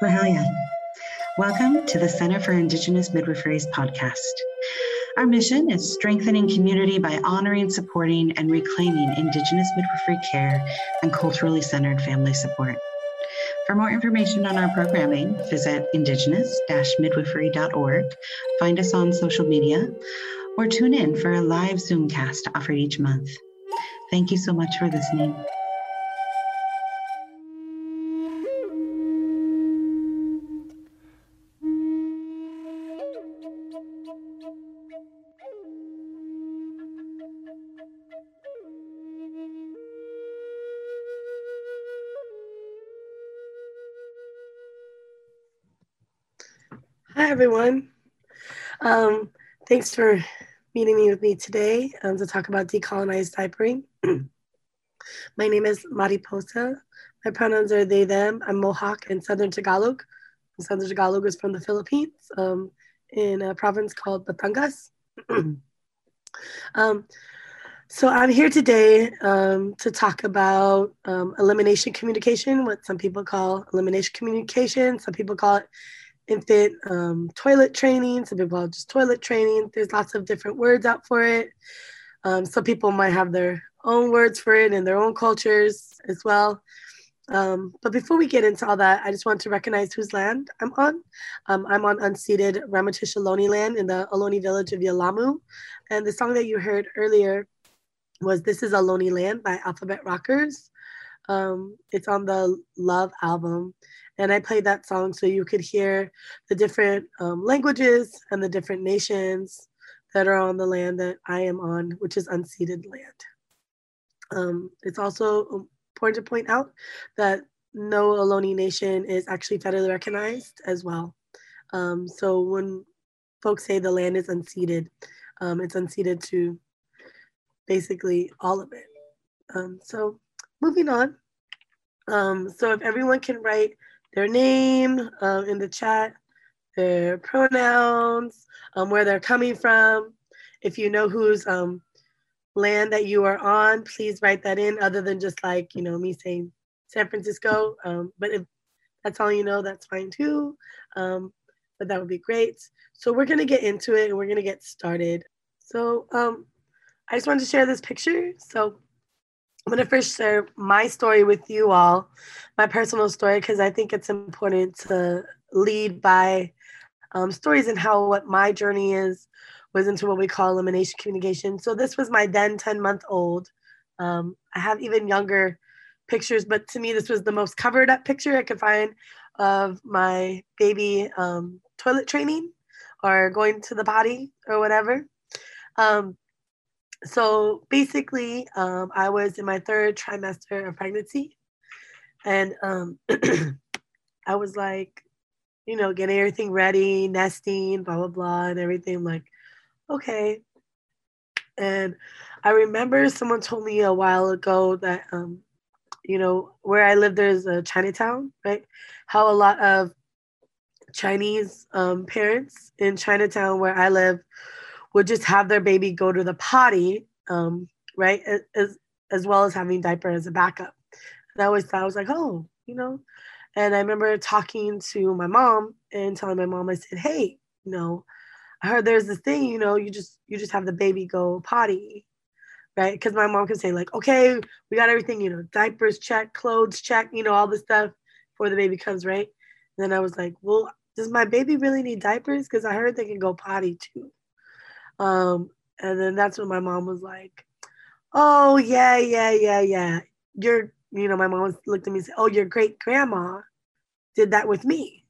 Mahalia. Welcome to the Center for Indigenous Midwifery's podcast. Our mission is strengthening community by honoring, supporting, and reclaiming Indigenous midwifery care and culturally centered family support. For more information on our programming, visit indigenous-midwifery.org, find us on social media, or tune in for a live Zoomcast offered each month. Thank you so much for listening. Everyone. Um, thanks for meeting me with me today um, to talk about decolonized diapering. My name is Mariposa. My pronouns are they, them. I'm Mohawk and Southern Tagalog. Southern Tagalog is from the Philippines um, in a province called Batangas. um, so I'm here today um, to talk about um, elimination communication, what some people call elimination communication. Some people call it infant um, toilet training. Some people call just toilet training. There's lots of different words out for it. Um, some people might have their own words for it in their own cultures as well. Um, but before we get into all that, I just want to recognize whose land I'm on. Um, I'm on unceded Ramaytush Ohlone land in the Ohlone village of Yelamu. And the song that you heard earlier was This is Ohlone Land by Alphabet Rockers. Um, it's on the Love album. And I played that song so you could hear the different um, languages and the different nations that are on the land that I am on, which is unceded land. Um, it's also important to point out that no Ohlone Nation is actually federally recognized as well. Um, so when folks say the land is unceded, um, it's unceded to basically all of it. Um, so moving on. Um, so if everyone can write their name um, in the chat, their pronouns, um, where they're coming from. If you know whose um, land that you are on, please write that in other than just like, you know, me saying San Francisco. Um, but if that's all you know, that's fine too. Um, but that would be great. So we're gonna get into it and we're gonna get started. So um, I just wanted to share this picture. So I'm going to first share my story with you all, my personal story, because I think it's important to lead by um, stories and how what my journey is was into what we call elimination communication. So this was my then 10 month old. Um, I have even younger pictures, but to me, this was the most covered up picture I could find of my baby um, toilet training or going to the potty or whatever. Um, so basically, um, I was in my third trimester of pregnancy, and um, I was like, you know, getting everything ready, nesting, blah blah blah, and everything. I'm like, okay. And I remember someone told me a while ago that, um, you know, where I live, there's a Chinatown, right? How a lot of Chinese um, parents in Chinatown, where I live, would just have their baby go to the potty, um, right, as as well as having diaper as a backup. And I always thought I was like, oh, you know. And I remember talking to my mom and telling my mom, I said, hey, you know, I heard there's this thing, you know, you just you just have the baby go potty, right? Because my mom could say like, okay, we got everything, you know, diapers check, clothes check, you know, all this stuff before the baby comes, right? And then I was like, well, does my baby really need diapers? Because I heard they can go potty too. Um, and then that's when my mom was like, "Oh yeah, yeah, yeah, yeah. You're, you know, my mom looked at me and said, "Oh, your great grandma did that with me,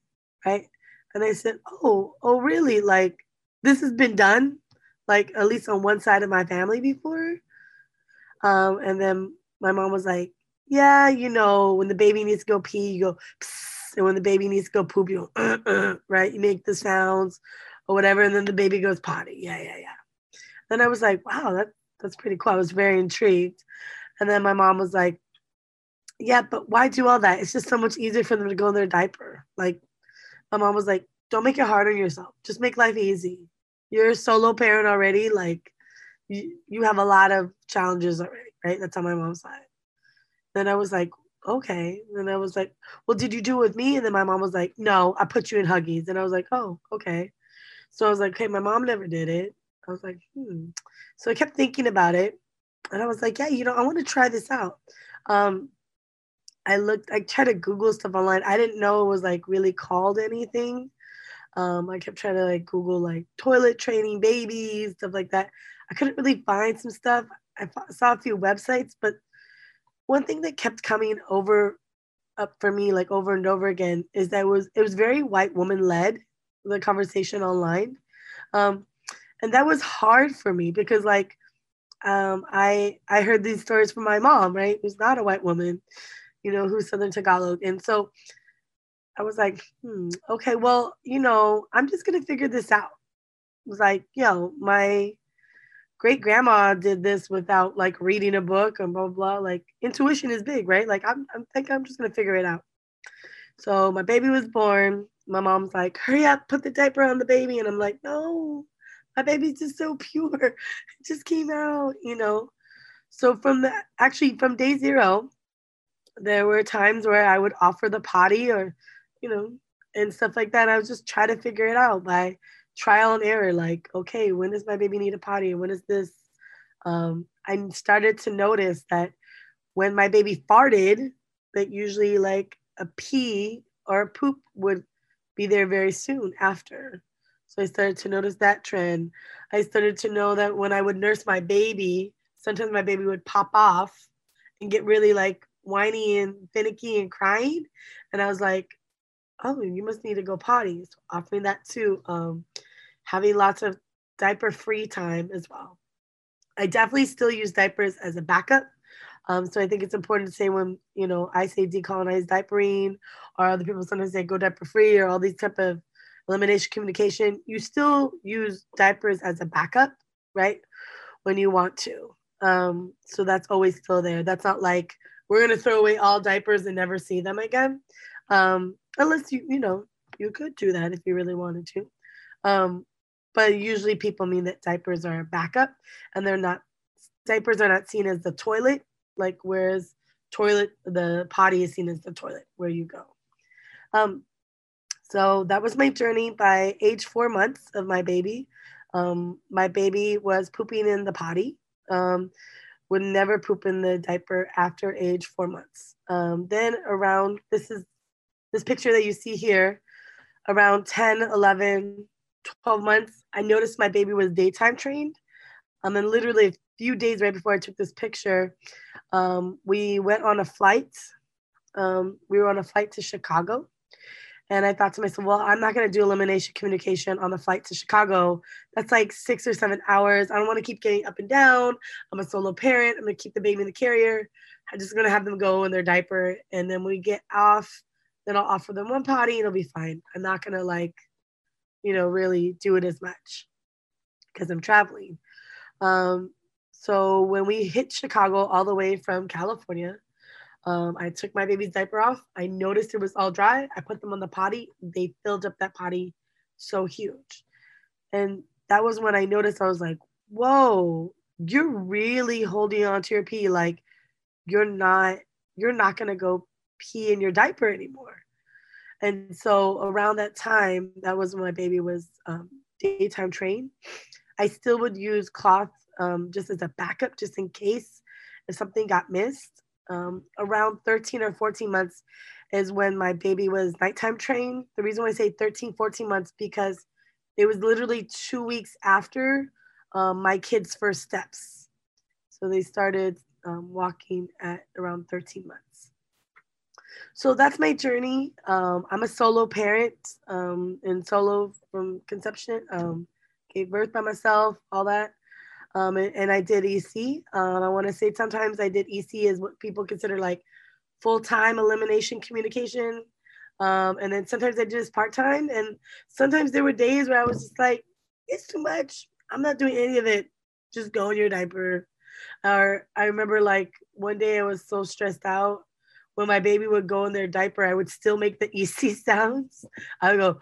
right?" And I said, "Oh, oh, really? Like this has been done, like at least on one side of my family before." Um, and then my mom was like, "Yeah, you know, when the baby needs to go pee, you go." Psst, and when the baby needs to go poop, you go, uh, uh, right? You make the sounds, or whatever, and then the baby goes potty. Yeah, yeah, yeah. Then I was like, wow, that that's pretty cool. I was very intrigued. And then my mom was like, yeah, but why do all that? It's just so much easier for them to go in their diaper. Like my mom was like, don't make it hard on yourself. Just make life easy. You're a solo parent already. Like you, you have a lot of challenges already, right? That's on my mom's side. Then I was like, okay. And I was like, well, did you do it with me? And then my mom was like, no, I put you in Huggies. And I was like, oh, okay. So I was like, okay, my mom never did it. I was like, hmm. So I kept thinking about it. And I was like, yeah, you know, I want to try this out. Um, I looked, I tried to Google stuff online. I didn't know it was like really called anything. Um, I kept trying to like Google like toilet training babies, stuff like that. I couldn't really find some stuff. I saw a few websites, but one thing that kept coming over up for me like over and over again is that it was it was very white woman led the conversation online um, and that was hard for me because like um, i i heard these stories from my mom right who's not a white woman you know who's southern tagalog and so i was like hmm, okay well you know i'm just gonna figure this out was like yo my great grandma did this without like reading a book and blah, blah blah. Like intuition is big, right? Like I'm I'm think I'm just gonna figure it out. So my baby was born. My mom's like, hurry up, put the diaper on the baby. And I'm like, no, my baby's just so pure. It just came out, you know. So from the actually from day zero, there were times where I would offer the potty or, you know, and stuff like that. I was just try to figure it out by trial and error like okay when does my baby need a potty And when is this um, i started to notice that when my baby farted that usually like a pee or a poop would be there very soon after so i started to notice that trend i started to know that when i would nurse my baby sometimes my baby would pop off and get really like whiny and finicky and crying and i was like oh you must need to go potty so offering that too um, having lots of diaper free time as well. I definitely still use diapers as a backup. Um, so I think it's important to say when you know I say decolonize diapering, or other people sometimes say go diaper free, or all these type of elimination communication. You still use diapers as a backup, right? When you want to. Um, so that's always still there. That's not like we're gonna throw away all diapers and never see them again, um, unless you you know you could do that if you really wanted to. Um, but usually people mean that diapers are a backup and they're not diapers are not seen as the toilet like whereas toilet the potty is seen as the toilet where you go. Um, so that was my journey by age four months of my baby. Um, my baby was pooping in the potty. Um, would never poop in the diaper after age four months. Um, then around this is this picture that you see here around 10 11 12 months, I noticed my baby was daytime trained. Um, and literally a few days right before I took this picture, um, we went on a flight. Um, we were on a flight to Chicago. And I thought to myself, well, I'm not going to do elimination communication on the flight to Chicago. That's like six or seven hours. I don't want to keep getting up and down. I'm a solo parent. I'm going to keep the baby in the carrier. I'm just going to have them go in their diaper. And then when we get off, then I'll offer them one potty it'll be fine. I'm not going to like you know, really do it as much because I'm traveling. Um, so when we hit Chicago all the way from California, um, I took my baby's diaper off. I noticed it was all dry. I put them on the potty. They filled up that potty so huge. And that was when I noticed I was like, whoa, you're really holding on to your pee. Like you're not, you're not gonna go pee in your diaper anymore. And so around that time, that was when my baby was um, daytime trained. I still would use cloth um, just as a backup, just in case if something got missed. Um, around 13 or 14 months is when my baby was nighttime trained. The reason why I say 13, 14 months because it was literally two weeks after um, my kids' first steps. So they started um, walking at around 13 months so that's my journey. Um, I'm a solo parent um, and solo from conception. Um, gave birth by myself, all that. Um, and, and, I did EC. Um, I want to say sometimes I did EC is what people consider like full time elimination communication. Um, and then sometimes I did this part time. And sometimes there were days where I was just like, it's too much. I'm not doing any of it. Just go in your diaper. Or I remember like one day I was so stressed out when my baby would go in their diaper, I would still make the EC sounds. I would go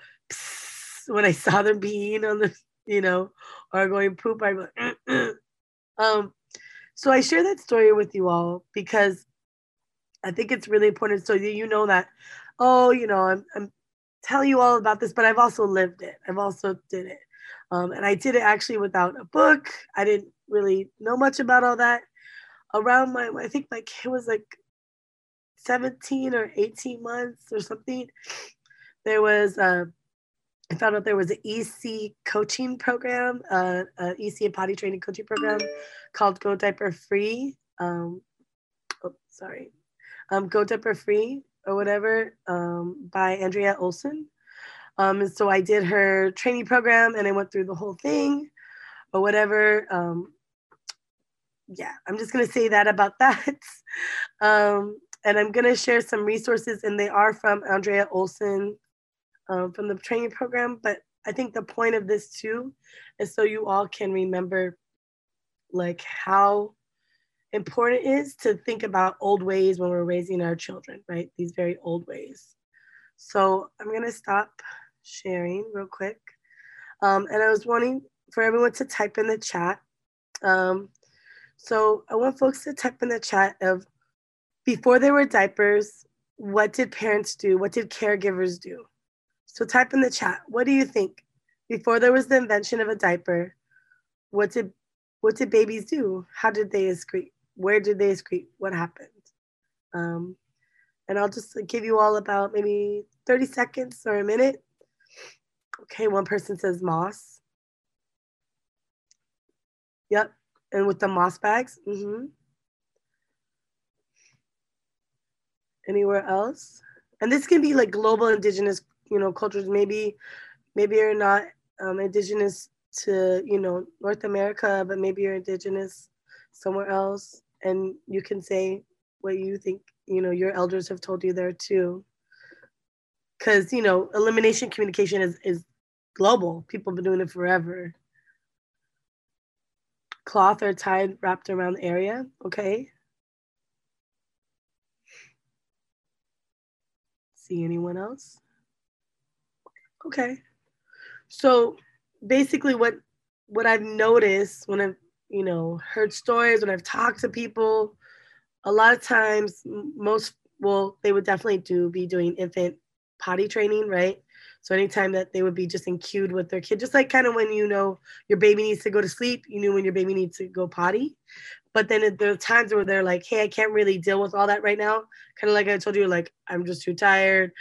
when I saw them being on the, you know, or going poop. I go, um, so I share that story with you all because I think it's really important so you know that, oh, you know, I'm, I'm telling you all about this, but I've also lived it. I've also did it. Um, and I did it actually without a book. I didn't really know much about all that. Around my, I think my kid was like 17 or 18 months or something. There was, uh, I found out there was an EC coaching program, uh, an EC and potty training coaching program called Go Diaper Free. Um, oh, sorry, um, Go Diaper Free or whatever um, by Andrea Olson. Um, and so I did her training program and I went through the whole thing or whatever. Um, yeah, I'm just going to say that about that. um, and I'm going to share some resources, and they are from Andrea Olson um, from the training program. But I think the point of this too is so you all can remember like how important it is to think about old ways when we're raising our children, right? These very old ways. So I'm to stop sharing real quick. Um, and I was wanting for everyone to type in the chat. Um, so I want folks to type in the chat of before there were diapers, what did parents do? What did caregivers do? So type in the chat. What do you think? Before there was the invention of a diaper, what did what did babies do? How did they excrete? Where did they excrete? What happened? Um, and I'll just give you all about maybe 30 seconds or a minute. Okay, one person says moss. Yep, and with the moss bags. Mm-hmm. Anywhere else? And this can be like global indigenous, you know, cultures. Maybe, maybe you're not um, indigenous to, you know, North America, but maybe you're indigenous somewhere else, and you can say what you think, you know, your elders have told you there too. Because you know, elimination communication is is global. People have been doing it forever. Cloth or tied wrapped around the area. Okay. See anyone else? Okay. So basically what what I've noticed when I've, you know, heard stories, when I've talked to people, a lot of times most well, they would definitely do be doing infant potty training, right? So anytime that they would be just in queued with their kid, just like kind of when you know your baby needs to go to sleep, you knew when your baby needs to go potty. But then there are times where they're like, hey, I can't really deal with all that right now. Kind of like I told you, like, I'm just too tired.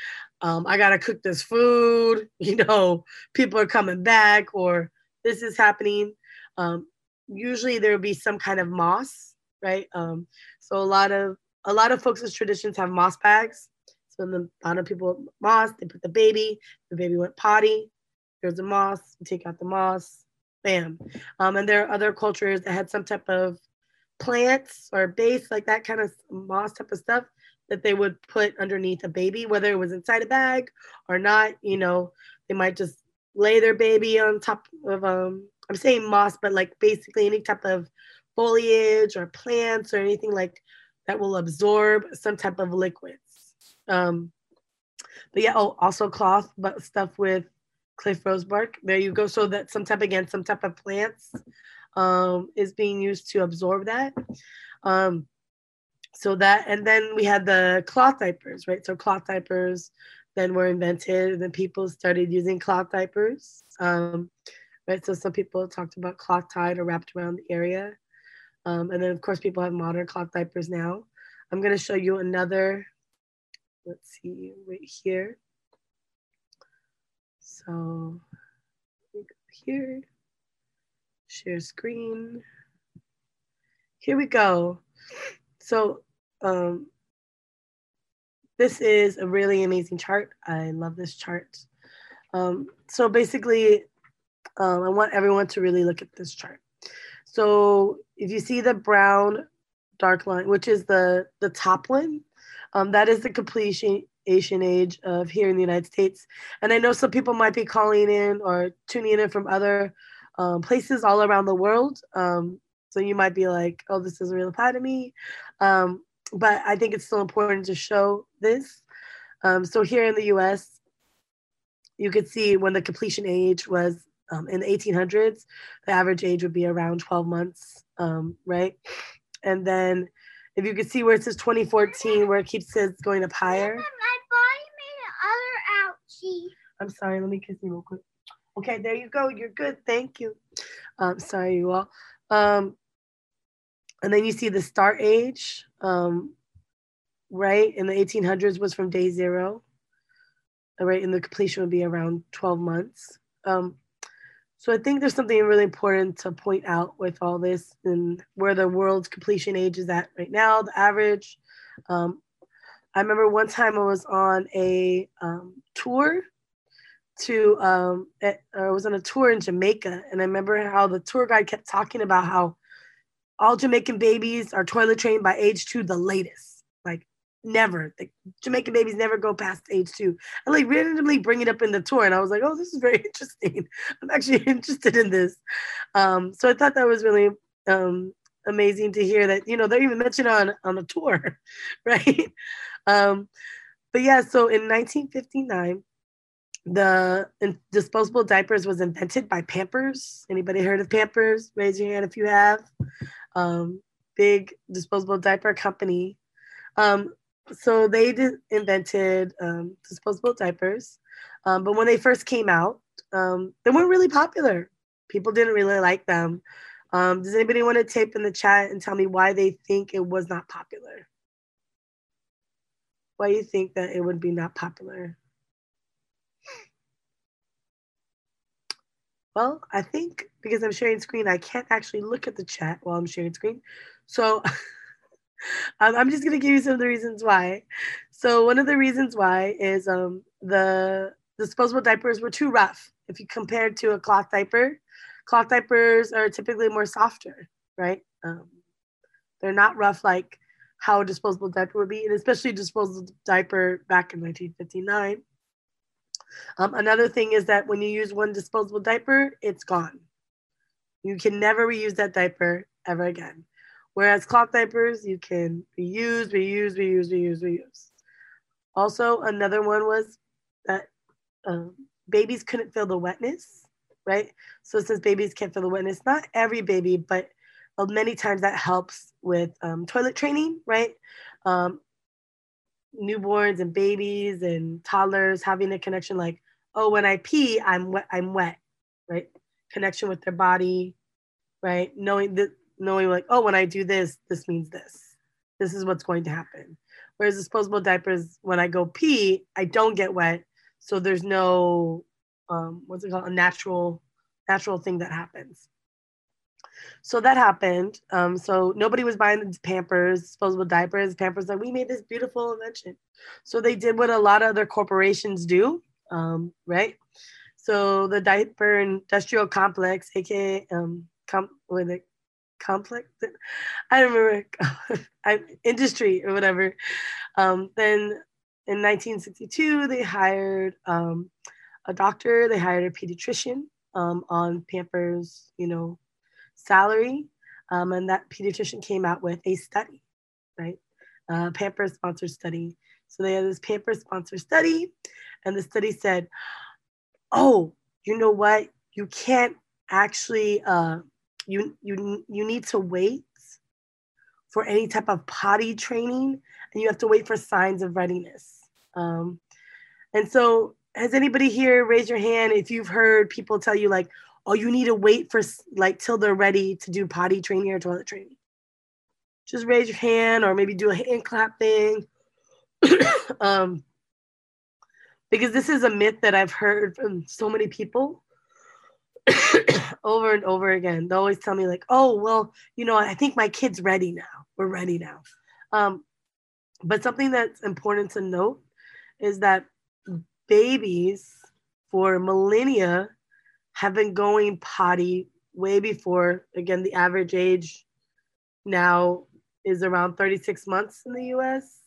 Um, I gotta cook this food, you know, people are coming back or this is happening. Um, usually there will be some kind of moss, right? Um, so a lot of a lot of folks' traditions have moss bags so the a lot of people moss, they put the baby, the baby went potty, there's a moss, take out the moss, bam. Um, and there are other cultures that had some type of plants or base, like that kind of moss type of stuff that they would put underneath a baby, whether it was inside a bag or not, you know, they might just lay their baby on top of um I'm saying moss, but like basically any type of foliage or plants or anything like that will absorb some type of liquids. Um, but yeah, oh, also cloth, but stuff with cliff rose bark. There you go. So that some type again, some type of plants um, is being used to absorb that. Um, so that, and then we had the cloth diapers, right? So cloth diapers then were invented, and then people started using cloth diapers. Um, right. So some people talked about cloth tied or wrapped around the area. Um, and then of course people have modern cloth diapers now. I'm going to show you another let's see right here. So here, share screen. Here we go. So um, this is a really amazing chart. I love this chart. Um, so basically, um, I want everyone to really look at this chart. So if you see the brown dark line, which is the, the top one, um, that is the completion age of here in the United States. And I know some people might be calling in or tuning in from other um, places all around the world. Um, so you might be like, oh, this doesn't really apply to me. Um, but I think it's still important to show this. Um, so here in the US, you could see when the completion age was um, in the 1800s, the average age would be around 12 months, um, right? And then if you could see where it says 2014, where it keeps says going up higher. My body made another ouchie. I'm sorry, let me kiss you real quick. Okay, there you go. You're good. Thank you. Um, sorry, you all. Um, and then you see the start age, um, right? In the 1800s was from day zero, right? And the completion would be around 12 months. Um, so I think there's something really important to point out with all this and where the world's completion age is at right now, the average. Um, I remember one time I was on a um, tour to, um, at, I was on a tour in Jamaica, and I remember how the tour guide kept talking about how all Jamaican babies are toilet trained by age two, the latest. Like never. The Jamaican babies never go past age two. I like randomly bring it up in the tour, and I was like, oh, this is very interesting. I'm actually interested in this. Um, so I thought that was really um, amazing to hear that you know they're even mentioned on on the tour, right? Um, but yeah, so in 1959, the disposable diapers was invented by Pampers. Anybody heard of Pampers? Raise your hand if you have. Um, big disposable diaper company. Um, so they did, invented um, disposable diapers, um, but when they first came out, um, they weren't really popular. People didn't really like them. Um, does anybody want to tape in the chat and tell me why they think it was not popular? Why do you think that it would be not popular? Well, I think because I'm sharing screen, I can't actually look at the chat while I'm sharing screen. So um, I'm just going to give you some of the reasons why. So one of the reasons why is um, the disposable diapers were too rough. If you compare to a cloth diaper, cloth diapers are typically more softer, right? Um, they're not rough like how a disposable diaper would be, and especially disposable diaper back in 1959. Um, another thing is that when you use one disposable diaper, it's gone. You can never reuse that diaper ever again. Whereas cloth diapers, you can reuse, reuse, reuse, reuse, reuse. Also, another one was that um, babies couldn't feel the wetness, right? So it says babies can't feel the wetness. Not every baby, but many times that helps with um, toilet training, right? Um, newborns and babies and toddlers having a connection like, oh, when I pee, I'm wet, I'm wet, right? Connection with their body, right? Knowing that knowing like, oh, when I do this, this means this. This is what's going to happen. Whereas disposable diapers, when I go pee, I don't get wet. So there's no um, what's it called? A natural natural thing that happens. So that happened. Um, so nobody was buying the Pampers, disposable diapers. Pampers like we made this beautiful invention. So they did what a lot of other corporations do, um, right? So the diaper industrial complex, aka um, com- with it complex, I don't remember, industry or whatever. Um, then in 1962, they hired um, a doctor. They hired a pediatrician um, on Pampers, you know, salary. Um, and that pediatrician came out with a study, right? Uh, Pampers sponsored study. So they had this Pampers sponsored study, and the study said, "Oh, you know what? You can't actually. Uh, you you you need to wait for any type of potty training, and you have to wait for signs of readiness." Um, and so, has anybody here raise your hand if you've heard people tell you like, oh, you need to wait for like till they're ready to do potty training or toilet training. Just raise your hand or maybe do a hand clap thing. um, because this is a myth that I've heard from so many people over and over again. They always tell me, like, oh, well, you know, I think my kid's ready now. We're ready now. Um, but something that's important to note is that babies for millennia have been going potty way before. Again, the average age now is around 36 months in the US,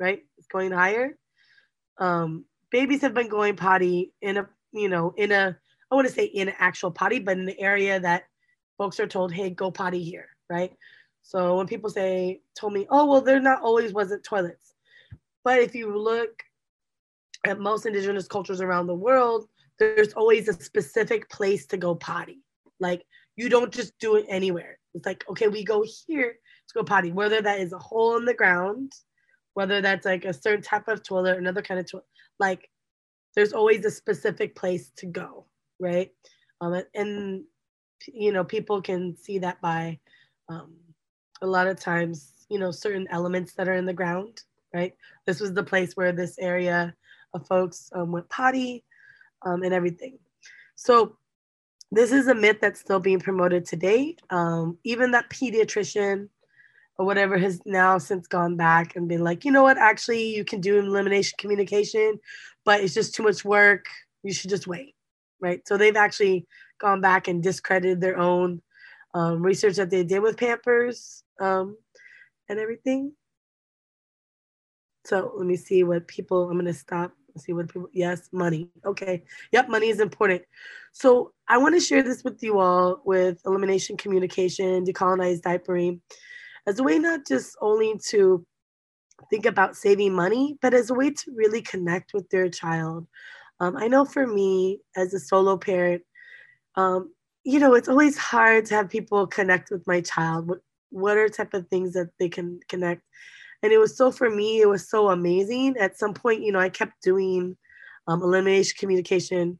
right? It's going higher. Um, babies have been going potty in a, you know, in a, I want to say in an actual potty, but in the area that folks are told, hey, go potty here, right? So when people say, told me, oh, well, there not always wasn't toilets. But if you look at most indigenous cultures around the world, there's always a specific place to go potty. Like you don't just do it anywhere. It's like, okay, we go here. It's go potty, whether that is a hole in the ground, whether that's like a certain type of toilet, another kind of toilet, like there's always a specific place to go, right? Um, and you know, people can see that by um, a lot of times, you know, certain elements that are in the ground, right? This was the place where this area of folks um, went potty um, and everything. So this is a myth that's still being promoted today. Um, even that pediatrician or whatever has now since gone back and been like, you know what, actually, you can do elimination communication, but it's just too much work. You should just wait, right? So they've actually gone back and discredited their own um, research that they did with Pampers um, and everything. So let me see what people, I'm going to stop see what people, yes, money. Okay. Yep, money is important. So I want to share this with you all with elimination communication, decolonized diapering, as a way not just only to think about saving money, but as a way to really connect with their child. Um, I know for me as a solo parent, um, you know, it's always hard to have people connect with my child. What what are type of things that they can connect? And it was so for me, it was so amazing. At some point, you know, I kept doing um, elimination communication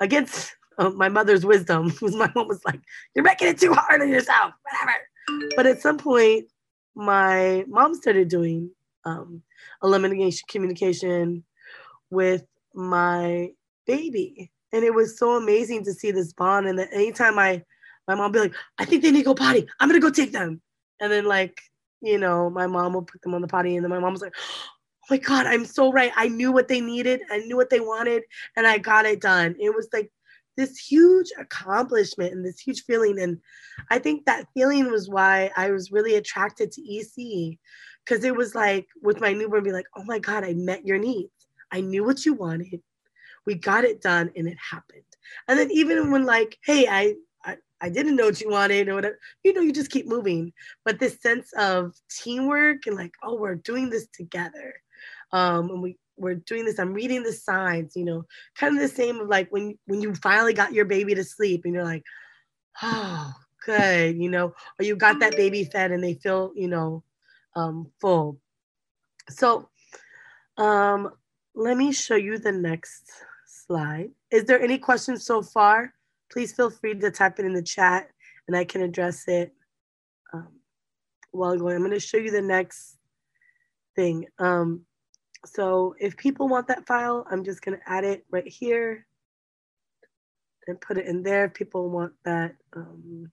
against uh, my mother's wisdom. Because my mom was like, "You're making it too hard on yourself, whatever." But at some point, my mom started doing um, elimination communication with my baby, and it was so amazing to see this bond. And that anytime I, my mom be like, I think they need to go potty. I'm gonna go take them. And then like, you know, my mom will put them on the potty, and then my mom was like, Oh my God, I'm so right. I knew what they needed, I knew what they wanted, and I got it done. It was like this huge accomplishment and this huge feeling. And I think that feeling was why I was really attracted to EC. Cause it was like with my newborn, be like, oh my God, I met your needs. I knew what you wanted we got it done and it happened. And then even when like, hey, I I, didn't know what you wanted or whatever, you know, you just keep moving. But this sense of teamwork and like, oh, we're doing this together. Um, and we we're doing this. I'm reading the signs, you know, kind of the same of like when when you finally got your baby to sleep and you're like, oh, good, you know, or you got that baby fed and they feel, you know, um, full. So um, let me show you the next slide. Is there any questions so far? Please feel free to type it in the chat and I can address it um, while going. I'm going to show you the next thing. Um, so if people want that file, I'm just going to add it right here and put it in there. If people want that. Um,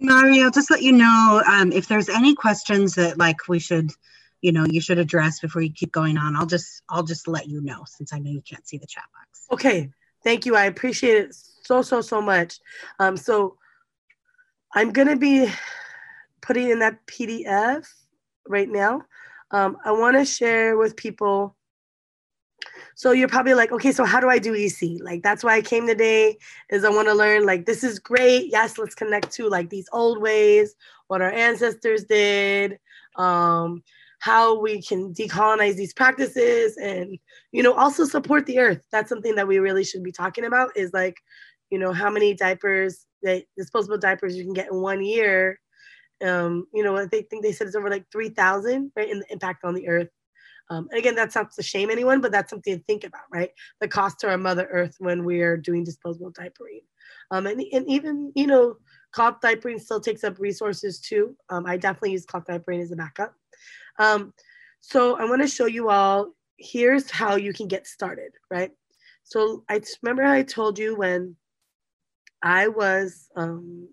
Mario, just let you know um, if there's any questions that like we should you know you should address before you keep going on i'll just i'll just let you know since i know you can't see the chat box okay thank you. I appreciate it so so so much. Um so i'm gonna be putting in that pdf right now. Um, i want to share with people so you're probably like okay so how do i do ec like that's why i came today is i want to learn like this is great. Yes let's connect to like these old ways what our ancestors did um how we can decolonize these practices and you know also support the earth. That's something that we really should be talking about is like you know how many diapers that disposable diapers you can get in one year. Um, you know they think they said it's over like 3000 right in the impact on the earth. Um, and again that's not to shame anyone but that's something to think about right? The cost to our mother earth when we are doing disposable diapering. Um, and, and even you know cloth diapering still takes up resources too. Um, i definitely use cloth diapering as a backup um, so I want to show you all, here's how you can get started, right? So I remember I told you when I was um,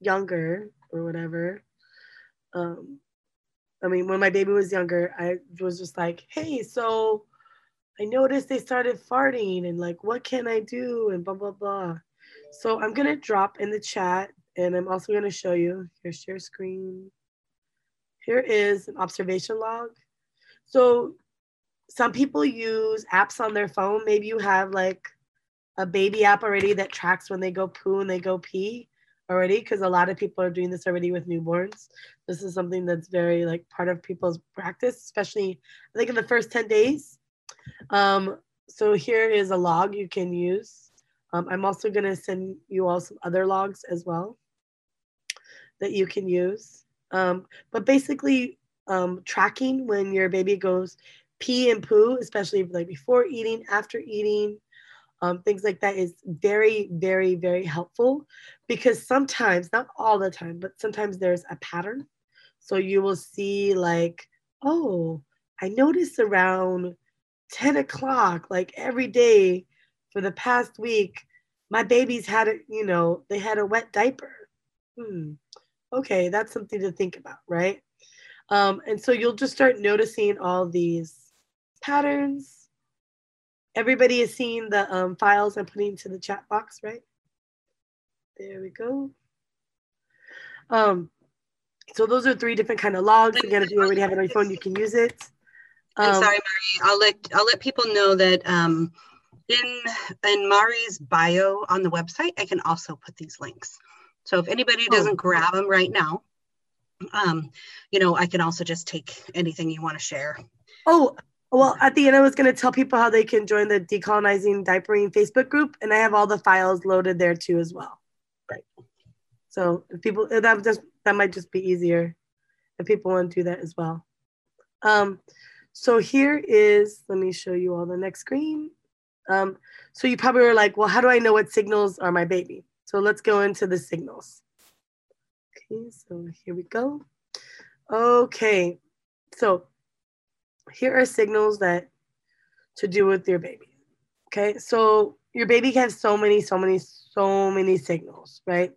younger or whatever, um, I mean, when my baby was younger, I was just like, hey, so I noticed they started farting and like, what can I do? And blah, blah, blah. So I'm going to drop in the chat and I'm also going to show you. Here, share screen. Here is an observation log. So some people use apps on their phone. Maybe you have like a baby app already that tracks when they go poo and they go pee already because a lot of people are doing this already with newborns. This is something that's very like part of people's practice, especially I think in the first 10 days. Um, so here is a log you can use. Um, I'm also to send you all some other logs as well that you can use. Um, but basically, um, tracking when your baby goes pee and poo, especially like before eating, after eating, um, things like that is very, very, very helpful because sometimes, not all the time, but sometimes there's a pattern. So you will see, like, oh, I noticed around 10 o'clock, like every day for the past week, my baby's had a, you know, they had a wet diaper. Hmm. Okay, that's something to think about, right? Um, and so you'll just start noticing all these patterns. Everybody is seeing the um, files I'm putting into the chat box, right? There we go. Um, so those are three different kind of logs. Again, if you already have it on your phone, you can use it. Um, I'm sorry, Mari. I'll let I'll let people know that um, in in Mari's bio on the website, I can also put these links. So if anybody oh. doesn't grab them right now, um, you know, I can also just take anything you want to share. Oh, well, at the end, I was going to tell people how they can join the Decolonizing Diapering Facebook group, and I have all the files loaded there too as well. Right. So if people that just that might just be easier if people want to do that as well. Um, so here is, let me show you all the next screen. Um, so you probably were like, well, how do I know what signals are my baby? So let's go into the signals. Okay, so here we go. Okay, so here are signals that to do with your baby. Okay, so your baby can have so many, so many, so many signals, right?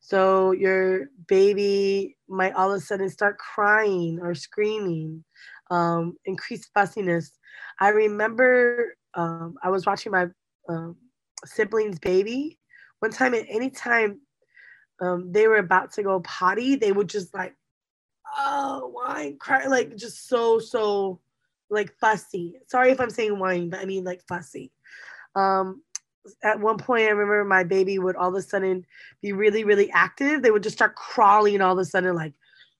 So your baby might all of a sudden start crying or screaming, um, increased fussiness. I remember um, I was watching my um, sibling's baby one time. At any time um, they were about to go potty, they would just like, oh, whine, cry, like just so so like fussy. Sorry if I'm saying whine, but I mean like fussy. Um, at one point, I remember my baby would all of a sudden be really, really active. They would just start crawling all of a sudden, like,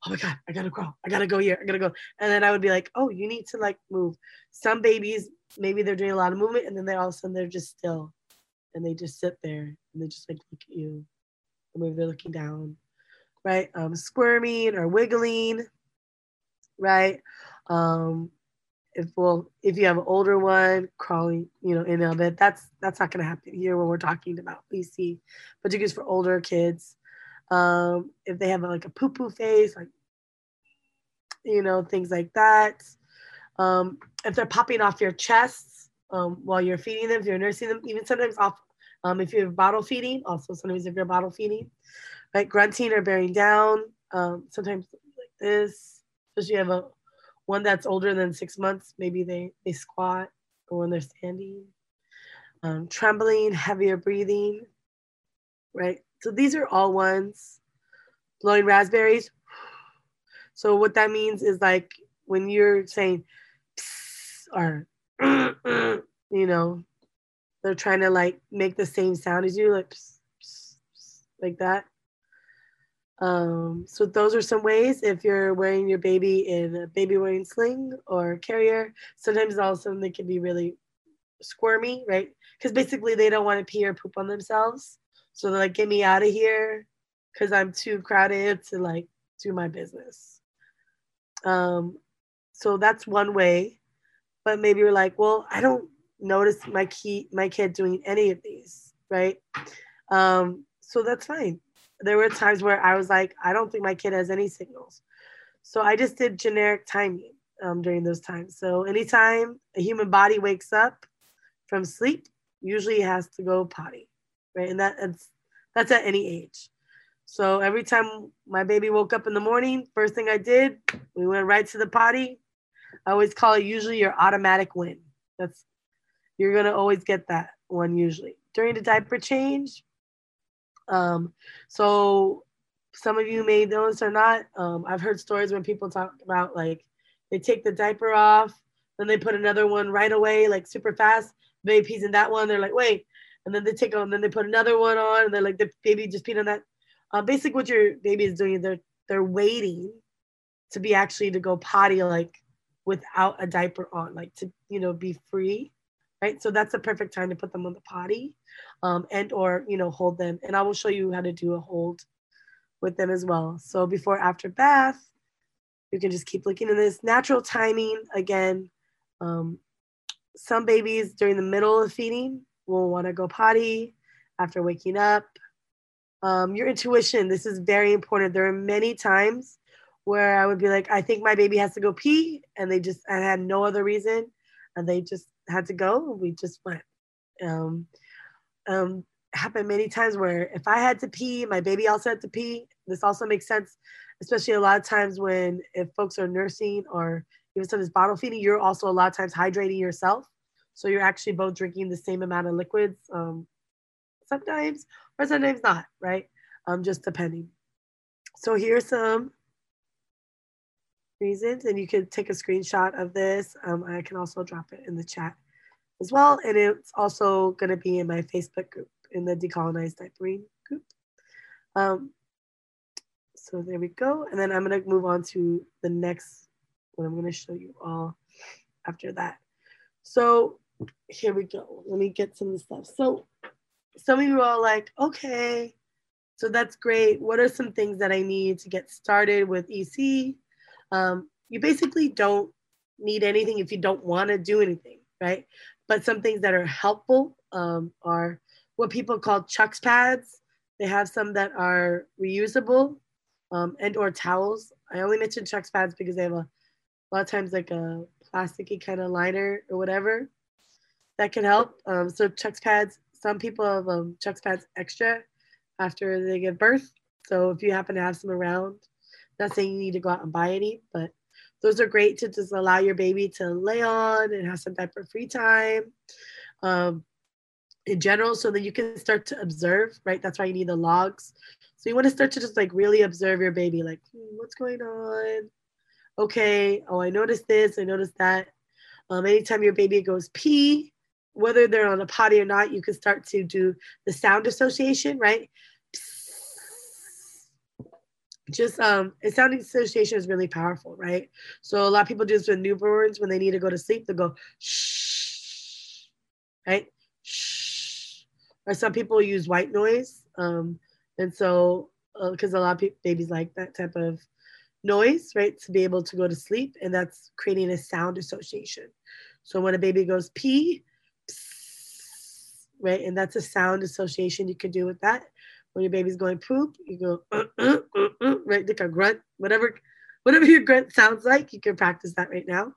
oh my God, I gotta crawl. I gotta go here. I gotta go. And then I would be like, oh, you need to like move. Some babies, maybe they're doing a lot of movement and then they all of a sudden they're just still and they just sit there and they just like look at you. Or maybe they're looking down, right? Um, squirming or wiggling, right? Um, if well if you have an older one crawling you know in a bed that's that's not to happen here when we're talking about EC particularly for older kids um if they have a, like a poo poo face like you know things like that um if they're popping off your chest um, while you're feeding them if you're nursing them even sometimes off um, if you're bottle feeding also sometimes if you're bottle feeding right grunting or bearing down um, sometimes like this especially you have a one that's older than six months, maybe they, they squat or when they're standing. Um, trembling, heavier breathing, right? So these are all ones. Blowing raspberries. So what that means is like when you're saying or you know, they're trying to like make the same sound as you, like like that. Um, so those are some ways if you're wearing your baby in a baby wearing sling or carrier. Sometimes also they can be really squirmy, right? Because basically they don't want to pee or poop on themselves. So they're like, get me out of here because I'm too crowded to like do my business. Um, so that's one way. But maybe you're like, well, I don't notice my key my kid doing any of these, right? Um, so that's fine there were times where I was like, I don't think my kid has any signals. So I just did generic timing um, during those times. So anytime a human body wakes up from sleep, usually has to go potty, right? And that, that's that's at any age. So every time my baby woke up in the morning, first thing I did, we went right to the potty. I always call it usually your automatic win. That's you're gonna always get that one usually. During the diaper change, um, so some of you may this or not. Um, I've heard stories where people talk about like they take the diaper off, then they put another one right away, like super fast. Baby pees in that one. They're like, wait, and then they take on, then they put another one on, and they're like, the baby just peed on that. Uh, basically, what your baby is doing, they're they're waiting to be actually to go potty like without a diaper on, like to you know be free right? So that's a perfect time to put them on the potty um, and or, you know, hold them. And I will show you how to do a hold with them as well. So before after bath, you can just keep looking at this natural timing again. Um, some babies during the middle of feeding will want to go potty after waking up. Um, your intuition, this is very important. There are many times where I would be like, I think my baby has to go pee, and they just, I had no other reason, and they just had to go. We just went. Um, um, happened many times where if I had to pee, my baby also had to pee. This also makes sense, especially a lot of times when if folks are nursing or even sometimes bottle feeding, you're also a lot of times hydrating yourself. So you're actually both drinking the same amount of liquids um, sometimes, or sometimes not, right? Um, just depending. So here's some reasons, and you can take a screenshot of this. Um, I can also drop it in the chat as well, and it's also going to be in my Facebook group in the decolonized diapering group. Um, so there we go, and then I'm going to move on to the next what I'm going to show you all after that. So here we go. Let me get some of the stuff. So some of you are all like, okay, so that's great. What are some things that I need to get started with EC? Um, you basically don't need anything if you don't want to do anything, right? But some things that are helpful um, are what people call chucks pads. They have some that are reusable um, and or towels. I only mentioned chucks pads because they have a a lot of times like a plasticky kind of liner or whatever that can help. Um, so chucks pads, some people have um, chucks pads extra after they give birth. So if you happen to have some around, not saying you need to go out and buy any, but those are great to just allow your baby to lay on and have some type of free time um, in general so that you can start to observe, right? That's why you need the logs. So you want to start to just like really observe your baby, like hmm, what's going on? okay, oh, I noticed this, I noticed that. Um, anytime your baby goes pee, whether they're on a potty or not, you can start to do the sound association, right? Just um, a sound association is really powerful, right? So a lot of people do this with newborns when they need to go to sleep. They go shh, right? Shh. Or some people use white noise, um, and so because uh, a lot of babies like that type of noise, right, to be able to go to sleep, and that's creating a sound association. So when a baby goes pee, right, and that's a sound association you can do with that. When your baby's going poop, you go uh, uh, uh, uh right, like a grunt, whatever, whatever your grunt sounds like, you can practice that right now.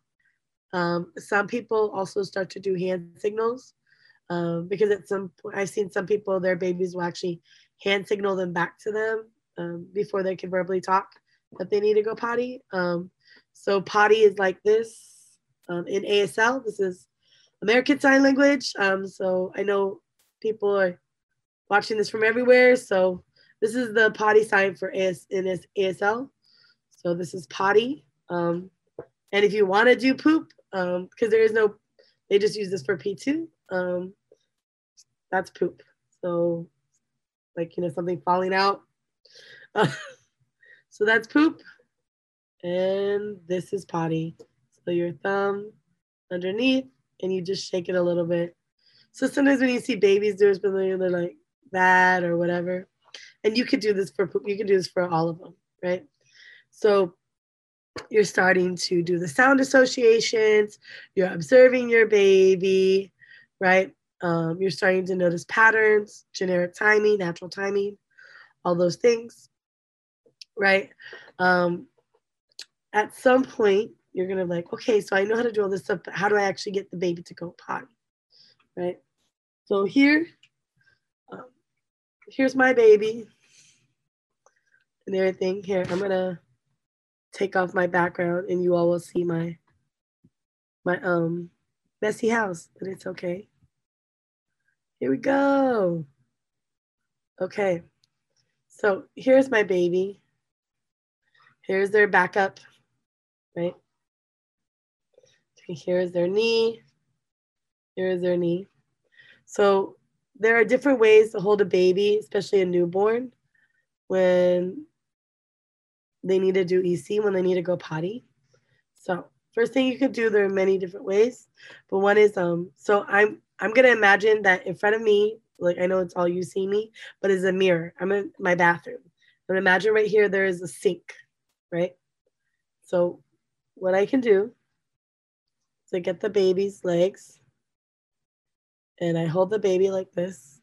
Um, some people also start to do hand signals um, because at some point I've seen some people their babies will actually hand signal them back to them um, before they can verbally talk that they need to go potty. Um, so potty is like this um, in ASL. This is American Sign Language. Um, so I know people are watching this from everywhere. So this is the potty sign for AS in ASL. So this is potty. Um, and if you want to do poop, because um, there is no, they just use this for P2. Um, that's poop. So like, you know, something falling out. Uh, So that's poop. And this is potty. So your thumb underneath and you just shake it a little bit. So sometimes when you see babies do it, they're like that or whatever. And you could do this for. You can do this for all of them, right? So you're starting to do the sound associations. You're observing your baby, right? Um, you're starting to notice patterns, generic timing, natural timing, all those things right? Um, at some point, you're gonna be like, okay, so I know how to do all this stuff, but how do I actually get the baby to go potty, right? So here, here's my baby and everything. Here, I'm gonna take off my background, and you all will see my my um messy house, but it's okay. Here we go. Okay, so here's my baby. Here's their backup, right? Okay, Here's their knee. Here's their knee. So there are different ways to hold a baby, especially a newborn, when they need to do EC, when they need to go potty. So first thing you could do, there are many different ways, but one is um. So I'm I'm gonna imagine that in front of me, like I know it's all you see me, but is a mirror. I'm in my bathroom And imagine right here, there is a sink, right? So what I can do is I get the baby's legs and I hold the baby like this.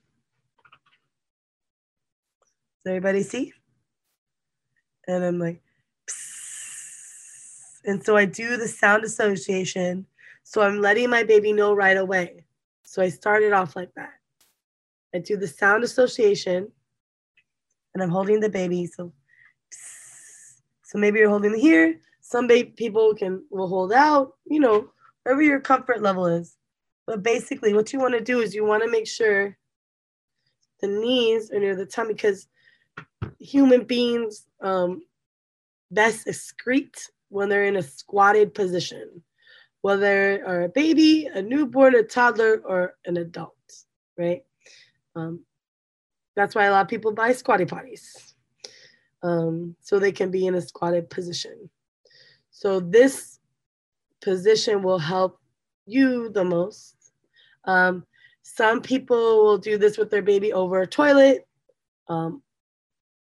Does everybody see? And I'm like, Psst. and so I do the sound association. So I'm letting my baby know right away. So I started off like that. I do the sound association and I'm holding the baby. So, so maybe you're holding here. Some people can will hold out, you know, wherever your comfort level is. But basically, what you want to do is you want to make sure the knees are near the tummy because human beings um, best excrete when they're in a squatted position, whether are a baby, a newborn, a toddler, or an adult, right? Um, that's why a lot of people buy squatty potties, um, so they can be in a squatted position. So this position will help you the most. Um, some people will do this with their baby over a toilet. Um,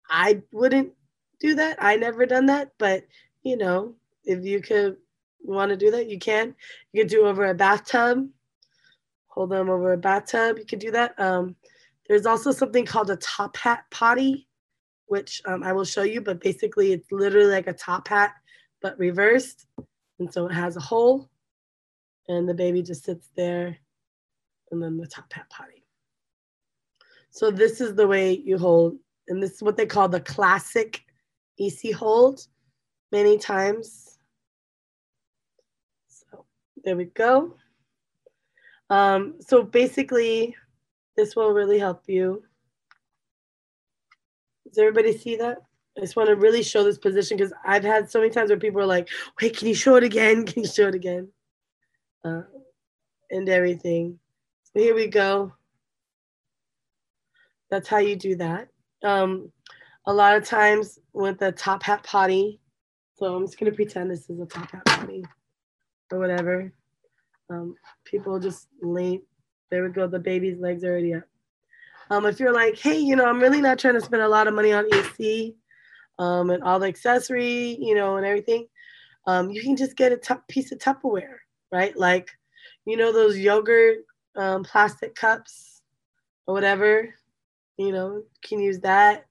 I wouldn't do that. I never done that, but you know, if you could want to do that, you can. You could do over a bathtub. Hold them over a bathtub. You could do that. Um, there's also something called a top hat potty, which um, I will show you, but basically it's literally like a top hat, but reversed. And so it has a hole and the baby just sits there and then the top hat potty. So this is the way you hold, and this is what they call the classic EC hold many times. So there we go. Um, so basically, this will really help you. Does everybody see that? I just want to really show this position because I've had so many times where people are like, wait, can you show it again? Can you show it again? Uh, and everything. So here we go. That's how you do that. Um, a lot of times with the top hat potty, so I'm just gonna pretend this is a top hat potty or whatever. Um, people just lean. there we go. The baby's legs already up. Um, if you're like, hey, you know, I'm really not trying to spend a lot of money on EC um, and all the accessory, you know, and everything, um, you can just get a t- piece of Tupperware, right? Like, you know, those yogurt um, plastic cups or whatever, you know, can use that.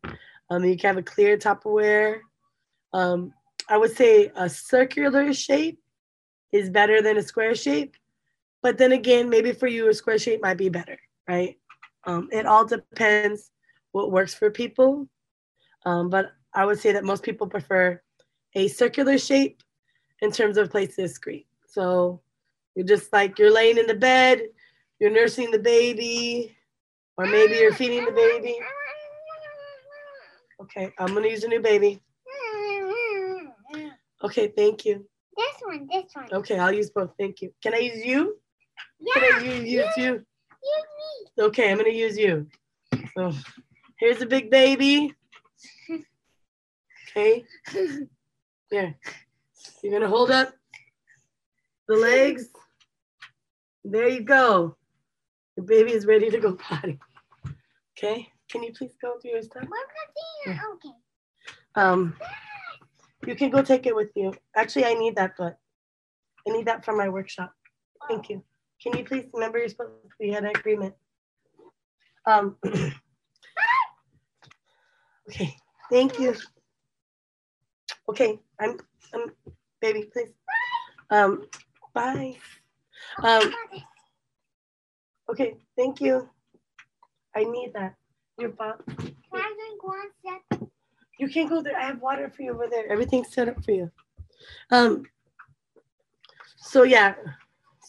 Um, you can have a clear Tupperware. Um, I would say a circular shape is better than a square shape but then again, maybe for you, a square shape might be better, right? Um, it all depends what works for people. Um, but I would say that most people prefer a circular shape in terms of place to excrete. So you're just like you're laying in the bed, you're nursing the baby, or maybe you're feeding the baby. Okay, I'm gonna use a new baby. Okay, thank you. This one, this one. Okay, I'll use both. Thank you. Can I use you? Yeah. Can I use, use you? Use me. Okay, I'm gonna use you. So here's a big baby. Okay. Here. You're gonna hold up the legs. There you go. The baby is ready to go potty. Okay. Can you please go through your stuff? Dinner? Okay. Um, you can go take it with you. Actually, I need that, but I need that for my workshop. Thank you. Can you please remember you're supposed to, we had an agreement. Um, okay, thank you. Okay, I'm, I'm, baby, please. Um, bye. Um, okay, thank you. I need that. Your box. Can I drink one? You can't go there. I have water for you over there. Everything's set up for you. Um, so yeah,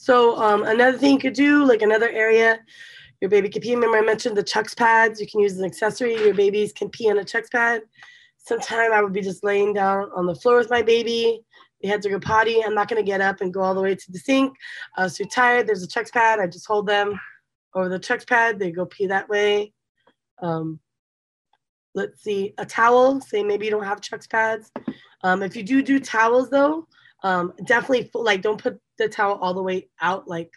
so um, another thing you could do, like another area, your baby can pee. Remember I mentioned the Chucks pads. You can use an accessory. Your babies can pee on a Chucks pad. Sometime I would be just laying down on the floor with my baby. They had to go potty. I'm not gonna get up and go all the way to the sink. I was too tired. There's a Chucks pad. I just hold them over the Chucks pad. They go pee that way. Um, let's see, a towel. Say maybe you don't have Chucks pads. Um, if you do do towels though, um, definitely like don't put the towel all the way out. Like,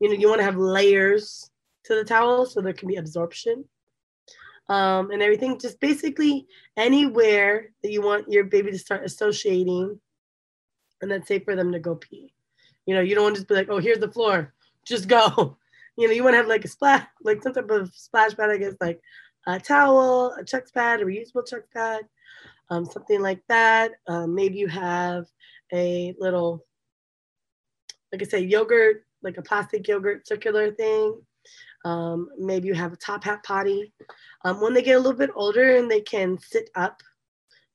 you know, you want to have layers to the towel so there can be absorption. um, and everything. Just basically anywhere that you want your baby to start associating, and that's safe for them to go pee. You know, you don't want to just be like, oh, here's the floor, just go. You know, you want to have like a splash, like some type of splash pad, I guess, like a towel, a chucks pad, a reusable chucks pad, um, something like that. Um, maybe you have a little, like I say, yogurt, like a plastic yogurt circular thing. Um, maybe you have a top hat potty. Um, when they get a little bit older and they can sit up,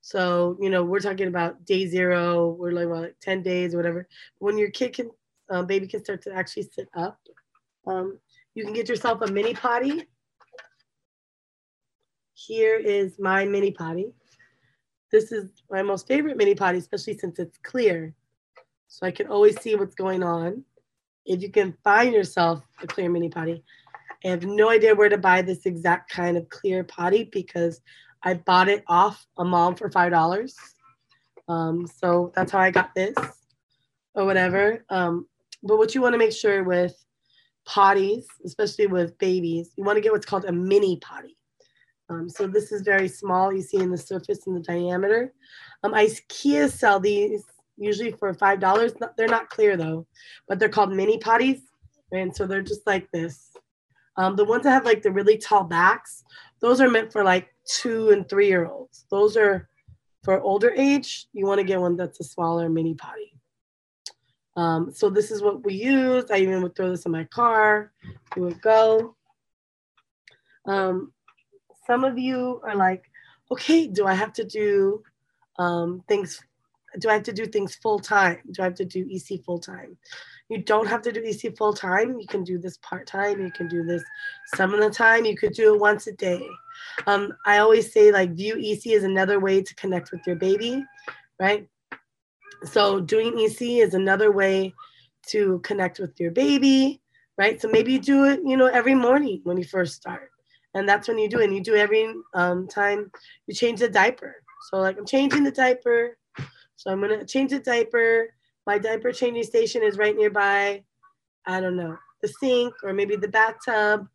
so you know we're talking about day zero, we're like, well, like 10 days or whatever. When your kid can, um, baby can start to actually sit up, um, you can get yourself a mini potty. Here is my mini potty. This is my most favorite mini potty, especially since it's clear. So I can always see what's going on. If you can find yourself a clear mini potty, I have no idea where to buy this exact kind of clear potty because I bought it off a mom for five dollars. Um, so that's how I got this or whatever. Um, but what you want to make sure with potties, especially with babies, you want to get what's called a mini potty. Um, so this is very small. You see in the surface and the diameter. Um, IKEA sell these usually for five dollars. They're not clear though, but they're called mini potties, and so they're just like this. Um, the ones that have like the really tall backs, those are meant for like two and three year olds. Those are for older age. You want to get one that's a smaller mini potty. Um, so this is what we use. I even would throw this in my car. It would go. Um, some of you are like, okay, do I have to do um, things? Do I have to do things full time? Do I have to do EC full time? You don't have to do EC full time. You can do this part time. You can do this some of the time. You could do it once a day. Um, I always say like view EC is another way to connect with your baby, right? So doing EC is another way to connect with your baby, right? So maybe you do it, you know, every morning when you first start. And that's when you do it. And you do every um, time you change the diaper. So like I'm changing the diaper. So I'm gonna change the diaper my diaper changing station is right nearby, I don't know, the sink or maybe the bathtub,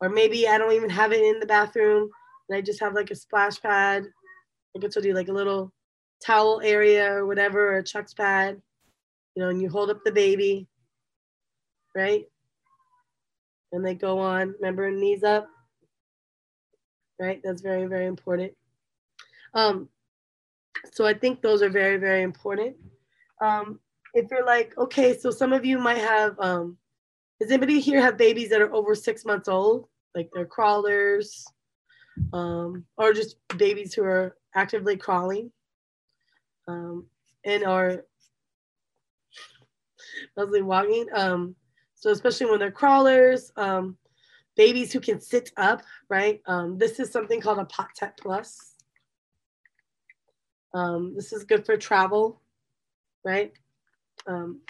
or maybe I don't even have it in the bathroom and I just have like a splash pad. Like I told you like a little towel area or whatever, or a chucks pad, you know, and you hold up the baby, right? And they go on, remember, knees up, right? That's very, very important. Um, so I think those are very, very important. Um, if you're like, okay, so some of you might have, um, does anybody here have babies that are over six months old? Like they're crawlers, um, or just babies who are actively crawling, um, and are mostly walking. Um, so especially when they're crawlers, um, babies who can sit up, right? Um, this is something called a Potette Plus. Um, this is good for travel, right? Um,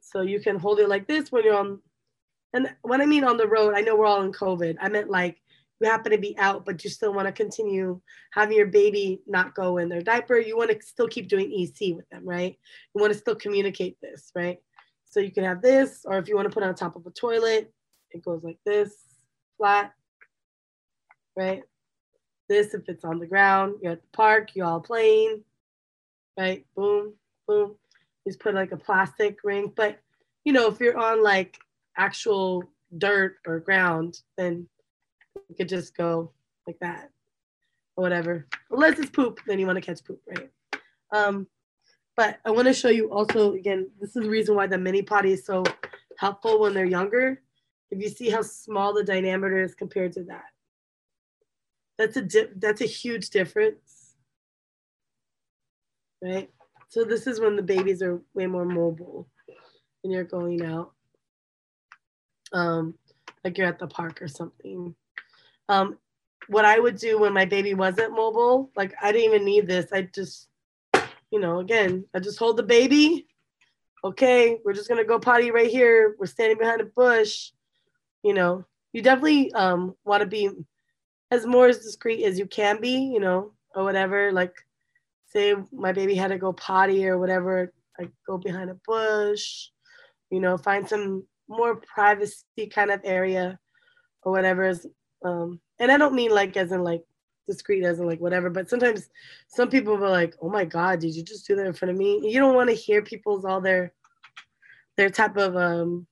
so you can hold it like this when you're on, and when I mean on the road, I know we're all in COVID. I meant like you happen to be out, but you still want to continue having your baby not go in their diaper. You want to still keep doing EC with them, right? You want to still communicate this, right? So you can have this, or if you want to put it on top of a toilet, it goes like this, flat, right? This if it's on the ground, you're at the park, you all playing, right? Boom, boom is put like a plastic ring. But you know, if you're on like actual dirt or ground, then you could just go like that or whatever. Unless it's poop, then you want to catch poop, right? Um, but I want to show you also again, this is the reason why the mini potty is so helpful when they're younger. If you see how small the diameter is compared to that. That's a that's a huge difference. Right? So this is when the babies are way more mobile and you're going out. Um, like you're at the park or something. Um, what I would do when my baby wasn't mobile, like I didn't even need this. I just, you know, again, I just hold the baby. Okay, we're just gonna go potty right here. We're standing behind a bush. You know, you definitely um, want to be as more as discreet as you can be, you know, or whatever. Like my baby had to go potty or whatever, I go behind a bush, you know, find some more privacy kind of area or whatever um, and I don't mean like as in like discreet as in like whatever, but sometimes some people are like, oh my God, did you just do that in front of me? You don't want to hear people's all their their type of um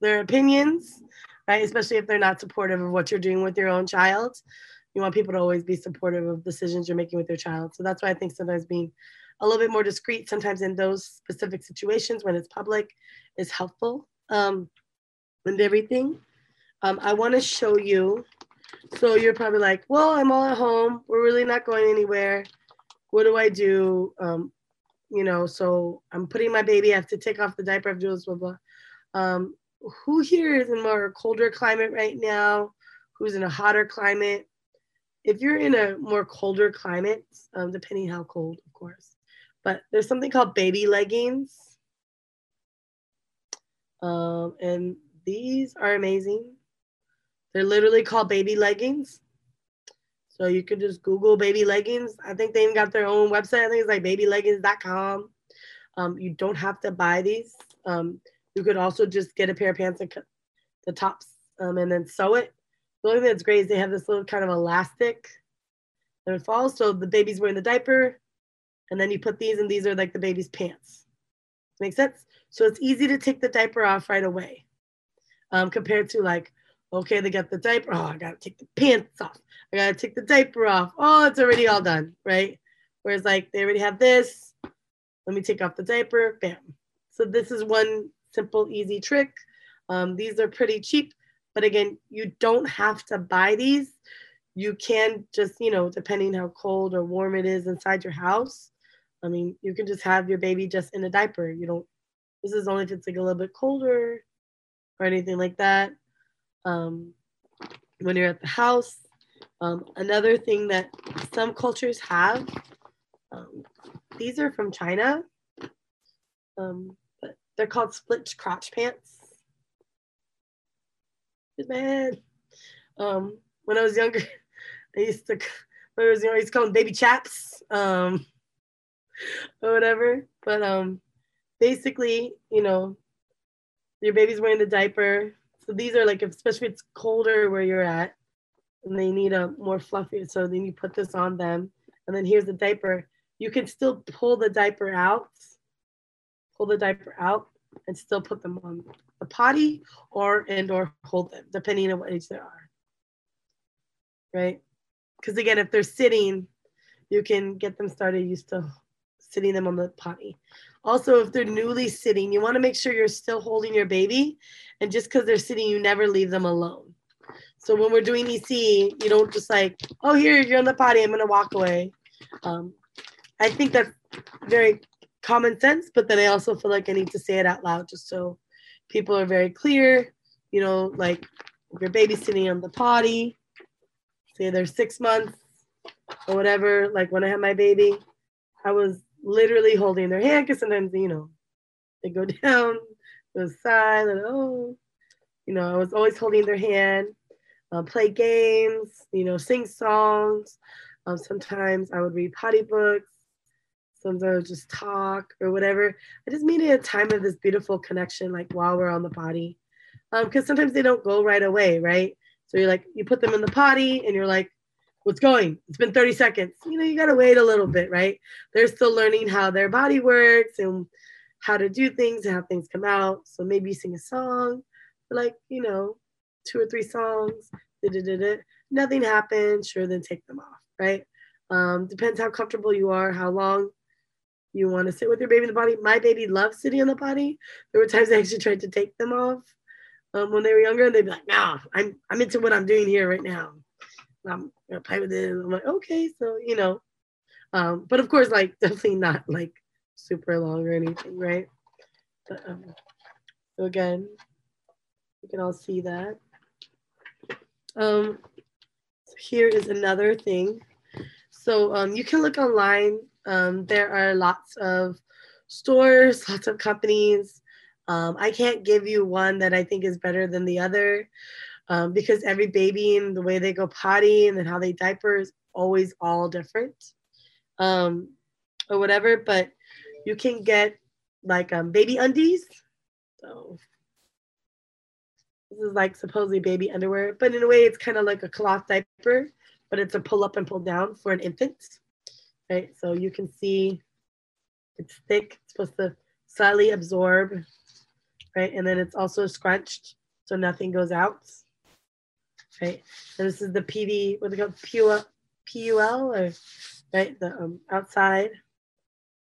their opinions, right? Especially if they're not supportive of what you're doing with your own child. You want people to always be supportive of decisions you're making with your child. So that's why I think sometimes being a little bit more discreet, sometimes in those specific situations when it's public, is helpful. Um, and everything. Um, I want to show you. So you're probably like, well, I'm all at home. We're really not going anywhere. What do I do? Um, you know, so I'm putting my baby. I have to take off the diaper. Do this, blah, blah. Um, who here is in more colder climate right now? Who's in a hotter climate? If you're in a more colder climate, um, depending how cold, of course, but there's something called baby leggings. Um, and these are amazing. They're literally called baby leggings. So you could just Google baby leggings. I think they even got their own website. I think it's like babyleggings.com. Um, you don't have to buy these. Um, you could also just get a pair of pants and cut the tops um, and then sew it. The only thing that's great is they have this little kind of elastic that it falls. So the baby's wearing the diaper, and then you put these, and these are like the baby's pants. Make sense? So it's easy to take the diaper off right away um, compared to like, okay, they got the diaper. Oh, I got to take the pants off. I got to take the diaper off. Oh, it's already all done, right? Whereas like they already have this. Let me take off the diaper. Bam. So this is one simple, easy trick. Um, these are pretty cheap, but again, you don't have to buy these. You can just, you know, depending how cold or warm it is inside your house. I mean, you can just have your baby just in a diaper. You don't, this is only if it's like a little bit colder or anything like that. Um, when you're at the house, um, another thing that some cultures have, um, these are from China, um, but they're called split crotch pants. Man, um, when I was younger, I used to, when I was younger, I used to call them baby chaps, um, or whatever. But um, basically, you know, your baby's wearing the diaper. So these are like, especially if it's colder where you're at, and they need a more fluffy. So then you put this on them, and then here's the diaper. You can still pull the diaper out, pull the diaper out, and still put them on the potty or and or hold them, depending on what age they are. Right? Because again, if they're sitting, you can get them started used to sitting them on the potty. Also, if they're newly sitting, you want to make sure you're still holding your baby. And just because they're sitting, you never leave them alone. So when we're doing EC, you don't just like, oh, here, you're on the potty, I'm going to walk away. Um, I think that's very common sense, but then I also feel like I need to say it out loud just so people are very clear. You know, like if your baby's sitting on the potty, say they're six months or whatever, like when I had my baby, I was literally holding their hand because sometimes, you know, they go down, go side, and oh, you know, I was always holding their hand, uh, play games, you know, sing songs. Um, sometimes I would read potty books. Sometimes I would just talk or whatever. I just it a time of this beautiful connection, like while we're on the potty. Because um, sometimes they don't go right away, right? So you're like, you put them in the potty and you're like, what's going? It's been 30 seconds. You know, you got to wait a little bit, right? They're still learning how their body works and how to do things and how things come out. So maybe sing a song like, you know, two or three songs. Da-da-da-da. Nothing happens. Sure, then take them off, right? Um, depends how comfortable you are, how long you want to sit with your baby in the body. My baby loves sitting in the body. There were times I actually tried to take them off um, when they were younger, and they'd be like, "No, I'm I'm into what I'm doing here right now." I'm gonna play with it. I'm like, okay, so you know, um, but of course, like definitely not like super long or anything, right? But um, so again, you can all see that. Um, here is another thing. So um, you can look online. Um, there are lots of stores, lots of companies. Um, I can't give you one that I think is better than the other um, because every baby and the way they go potty and then how they diaper is always all different um, or whatever. But you can get like um, baby undies. So This is like supposedly baby underwear, but in a way, it's kind of like a cloth diaper, but it's a pull up and pull down for an infant. Right, so you can see it's thick. It's supposed to slightly absorb, right? And then it's also scrunched, so nothing goes out. Right, and this is the PV, what they call PUL, PUL or right, the um, outside.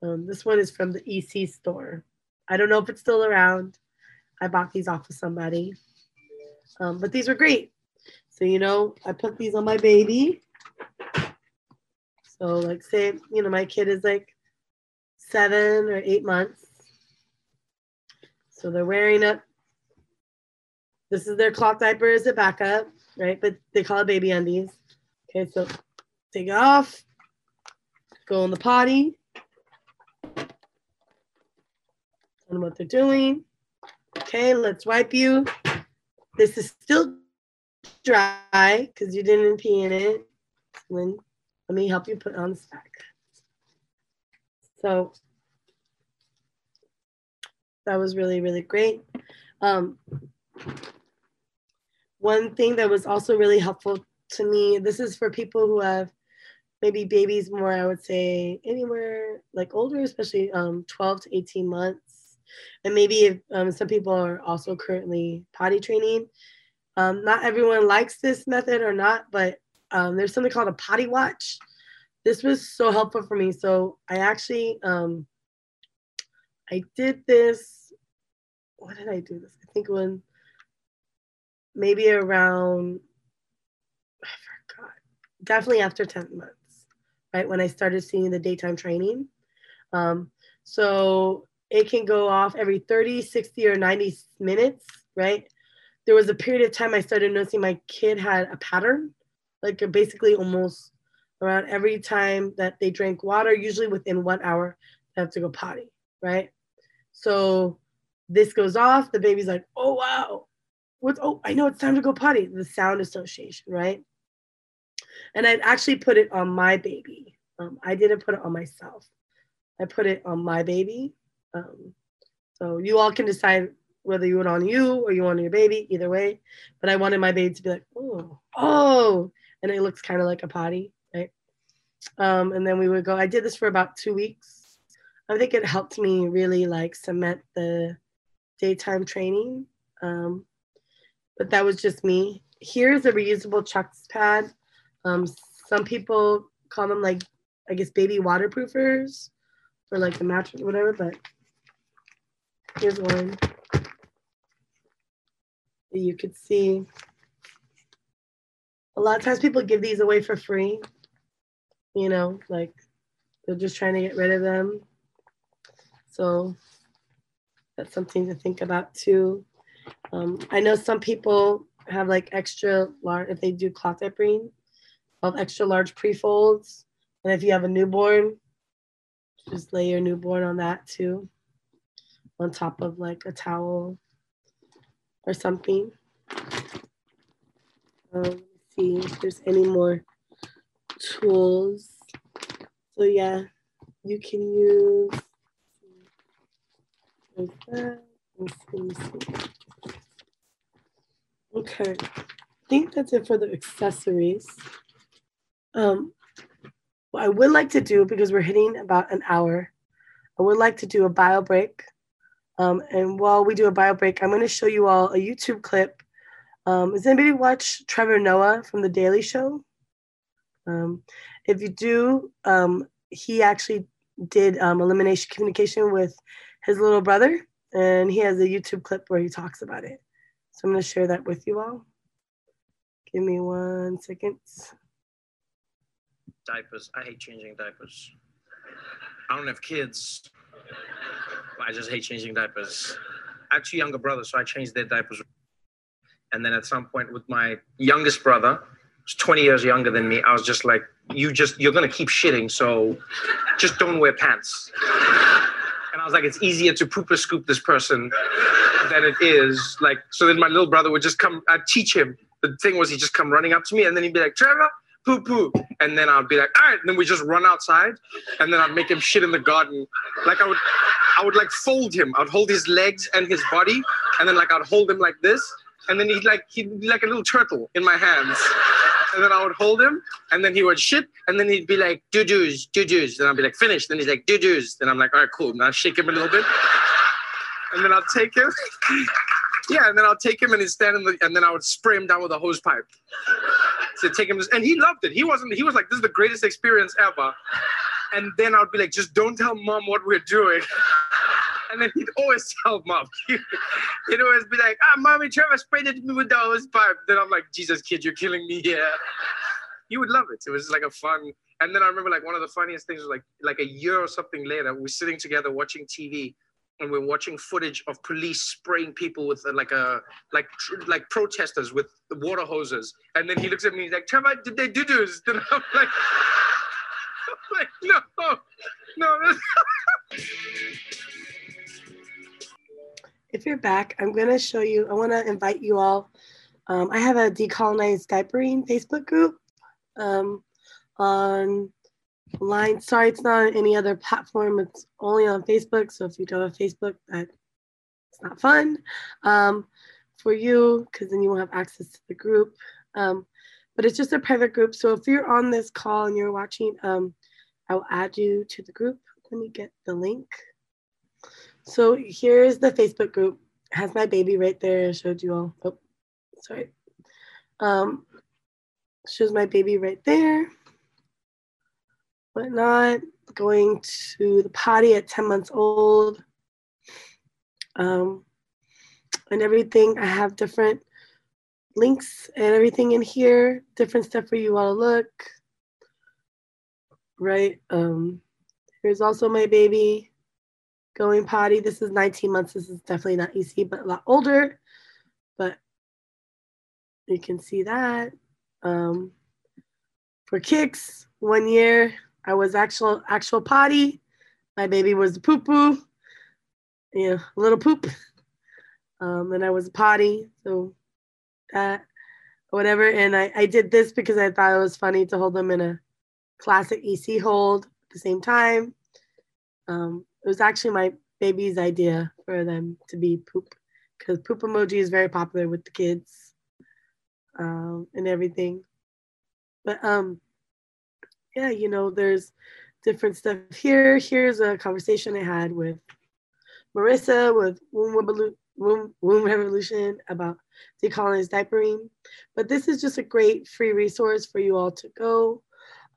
Um, this one is from the EC store. I don't know if it's still around. I bought these off of somebody. Um, but these were great. So, you know, I put these on my baby. So, like, say, you know, my kid is like seven or eight months. So they're wearing it. This is their cloth diaper as a backup, right? But they call it baby undies. Okay, so take it off, go in the potty. and what they're doing. Okay, let's wipe you. This is still dry because you didn't pee in it. then let me help you put on the stack. So that was really, really great. Um, one thing that was also really helpful to me, this is for people who have maybe babies more, I would say anywhere like older, especially um, 12 to 18 months. And maybe if um, some people are also currently potty training. Um, not everyone likes this method or not, but um, there's something called a potty watch. This was so helpful for me. So I actually, um, I did this. What did I do this? I think when maybe around, I forgot, definitely after 10 months right? When I started seeing the daytime training. Um, so it can go off every 30, 60, or 90 minutes, right? There was a period of time I started noticing my kid had a pattern, like basically almost around every time that they drink water, usually within one hour, they have to go potty, right? So this goes off, the baby's like, oh wow, what's oh, I know it's time to go potty. The sound association, right? And I actually put it on my baby. Um, I didn't put it on myself. I put it on my baby. Um, so you all can decide whether you want on you or you want on your baby, either way. But I wanted my baby to be like, oh, oh, and it looks kind of like a potty, right? Um, and then we would go. I did this for about two weeks. I think it helped me really like cement the daytime training. Um, but that was just me. Here's a reusable chucks pad. Um, some people call them like, I guess, baby waterproofers or like the mattress whatever, but here's one you could see. A lot of times people give these away for free, you know, like they're just trying to get rid of them. So that's something to think about too. Um, I know some people have like extra large, if they do cloth diapering, of extra large pre-folds. And if you have a newborn, just lay your newborn on that too, on top of like a towel or something. Um, see if there's any more tools. So yeah, you can use like that. Okay, I think that's it for the accessories. Um, what I would like to do, because we're hitting about an hour, I would like to do a bio break. Um, and while we do a bio break, I'm going to show you all a YouTube clip. Um, has anybody watched Trevor Noah from The Daily Show? Um, if you do, um, he actually did um, elimination communication with his little brother, and he has a YouTube clip where he talks about it. So I'm going to share that with you all. Give me one second diapers. I hate changing diapers. I don't have kids. I just hate changing diapers. I have two younger brothers, so I change their diapers. And then at some point with my youngest brother, who's 20 years younger than me, I was just like, you just, you're gonna keep shitting, so just don't wear pants. And I was like, it's easier to pooper scoop this person than it is. Like, so then my little brother would just come, I'd teach him. The thing was, he'd just come running up to me and then he'd be like, Trevor, poo poo. And then I'd be like, all right. And then we just run outside and then I'd make him shit in the garden. Like I would, I would like fold him. I'd hold his legs and his body. And then like I'd hold him like this. And then he'd like he'd be like a little turtle in my hands. And then I would hold him, and then he would shit, and then he'd be like, doo doos, doo doos. Then I'd be like, finished. Then he's like, doo doos. Then I'm like, all right, cool. Now shake him a little bit. And then I'll take him. Yeah, and then I'll take him and he's standing, the, and then I would spray him down with a hose pipe. To take him, and he loved it. He wasn't. He was like, "This is the greatest experience ever." And then I would be like, "Just don't tell mom what we're doing." And then he'd always tell mom. he'd always be like, "Ah, mommy, Trevor sprayed it me with the hose pipe." Then I'm like, "Jesus, kid, you're killing me here." He would love it. It was like a fun. And then I remember like one of the funniest things was like like a year or something later, we're sitting together watching TV, and we're watching footage of police spraying people with uh, like a like like protesters with water hoses. And then he looks at me, and he's like, "Trevor, did they do this?" Then I'm like, like no, no. If you're back, I'm going to show you, I want to invite you all. Um, I have a decolonized diapering Facebook group um, on line. Sorry, it's not on any other platform. It's only on Facebook. So if you don't have Facebook, that it's not fun um, for you because then you won't have access to the group. Um, but it's just a private group. So if you're on this call and you're watching, um, I will add you to the group. Let me get the link. So here's the Facebook group. It has my baby right there. I showed you all. Oh, sorry. Um, shows my baby right there. Whatnot. Going to the potty at 10 months old. Um, and everything. I have different links and everything in here. Different stuff for you all to look. Right. Um, here's also my baby going potty. This is 19 months. This is definitely not EC, but a lot older. But you can see that. Um, for kicks, one year I was actual actual potty. My baby was a poo poo, yeah, a little poop. Um, and I was a potty, so that whatever. And I, I did this because I thought it was funny to hold them in a classic EC hold at the same time. Um, it was actually my baby's idea for them to be poop because poop emoji is very popular with the kids um, and everything. But um, yeah, you know, there's different stuff here. Here's a conversation I had with Marissa with Womb, Revolution about decolonized diapering. But this is just a great free resource for you all to go.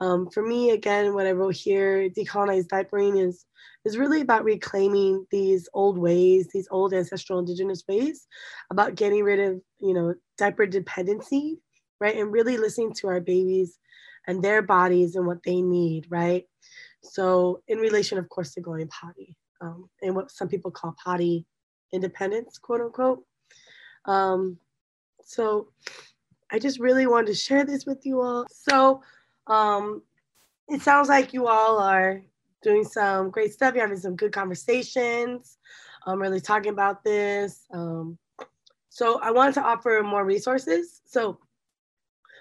Um, for me, again, what I wrote here, decolonized diapering is is really about reclaiming these old ways, these old ancestral indigenous ways, about getting rid of, you know, diaper dependency, right? And really listening to our babies and their bodies and what they need, right? So, in relation, of course, to going potty um, and what some people call potty independence, quote unquote. Um, so, I just really wanted to share this with you all. So, um, it sounds like you all are doing some great stuff. You're having some good conversations. I'm really talking about this. Um, so I wanted to offer more resources. So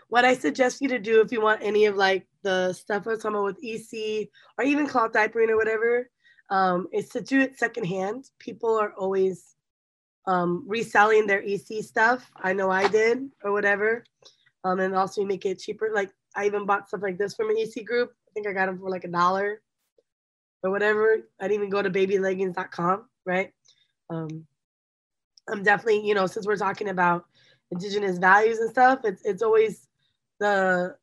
what I suggest you to do if you want any of like the stuff I was talking about with EC or even cloth diapering or whatever, um, is to do it secondhand. People are always um, reselling their EC stuff. I know I did or whatever. Um, and also you make it cheaper. Like I even bought stuff like this from an EC group. I think I got them for like a dollar or whatever. I didn't even go to babyleggings.com, right? Um, I'm definitely, you know, since we're talking about indigenous values and stuff, it's it's always the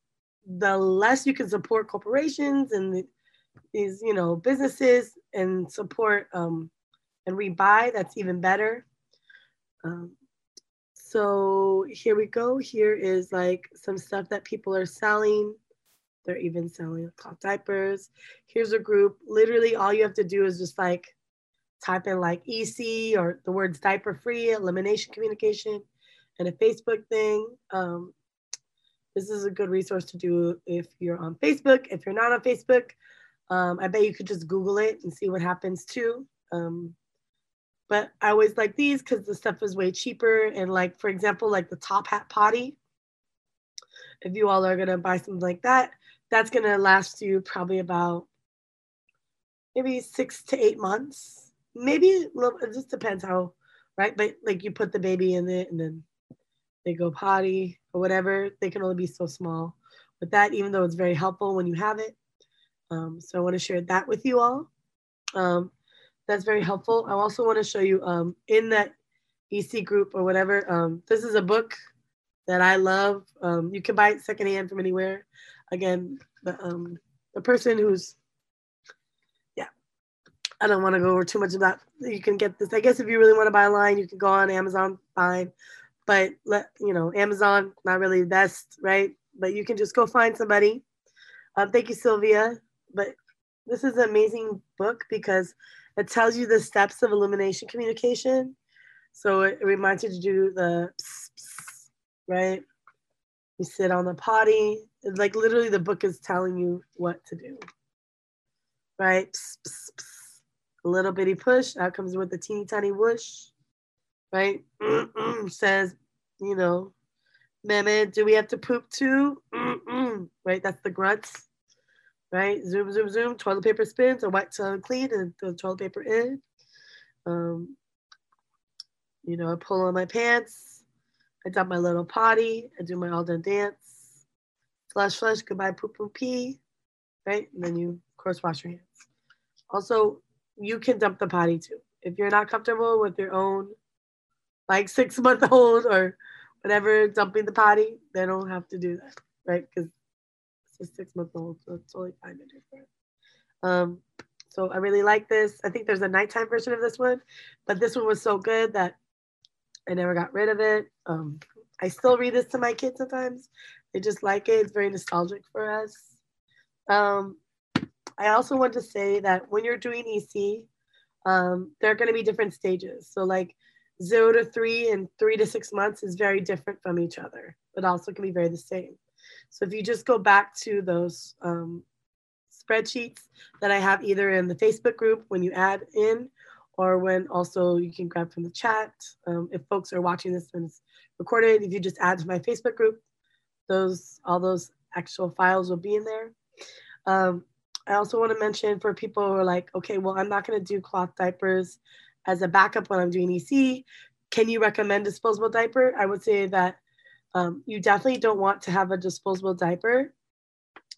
the less you can support corporations and the, these, you know, businesses and support um, and rebuy, that's even better. Um, so here we go. Here is like some stuff that people are selling. They're even selling cloth diapers. Here's a group. Literally, all you have to do is just like type in like EC or the words diaper free, elimination communication, and a Facebook thing. Um, this is a good resource to do if you're on Facebook. If you're not on Facebook, um, I bet you could just Google it and see what happens too. Um, but I always like these because the stuff is way cheaper. And like, for example, like the top hat potty, if you all are gonna buy something like that, that's to last you probably about maybe six to eight months. Maybe it just depends how, right? But like you put the baby in it and then they go potty or whatever, they can only be so small. With that, even though it's very helpful when you have it. Um, so I want to share that with you all. Um, that's very helpful. I also want to show you um, in that EC group or whatever. Um, this is a book that I love. Um, you can buy it secondhand from anywhere. Again, the um, the person who's yeah, I don't want to go over too much of that. You can get this. I guess if you really want to buy a line, you can go on Amazon, fine. But let you know, Amazon not really the best, right? But you can just go find somebody. Um, thank you, Sylvia. But this is an amazing book because it tells you the steps of elimination communication. So it, reminds you to do the pss, pss, right. You sit on the potty. It's like literally, the book is telling you what to do. Right. Pss, a little bitty push. Out comes with a teeny tiny whoosh. Right. Mm-mm, says, you know, Mehmet, do we have to poop too? Mm-mm. Right. That's the grunts right? Zoom, zoom, zoom, toilet paper spins or wipe to clean and throw the toilet paper in. Um, you know, I pull on my pants, I dump my little potty, I do my all done dance, flush, flush, goodbye, poop, poop, pee, right? And then you, of course, wash your hands. Also, you can dump the potty too. If you're not comfortable with your own, like six month old or whatever, dumping the potty, they don't have to do that, right? Because a six month old, so it's to do for. Um, so I really like this. I think there's a nighttime version of this one, but this one was so good that I never got rid of it. Um, I still read this to my kids sometimes. They just like it. It's very nostalgic for us. Um, I also want to say that when you're doing EC, um, there are going to be different stages. So like zero to three and three to six months is very different from each other, but also can be very the same. So if you just go back to those um, spreadsheets that I have either in the Facebook group when you add in, or when also you can grab from the chat. Um, if folks are watching this when it's recorded, if you just add to my Facebook group, those all those actual files will be in there. Um, I also want to mention for people who are like, okay, well, I'm not going to do cloth diapers as a backup when I'm doing EC. Can you recommend disposable diaper? I would say that um, you definitely don't want to have a disposable diaper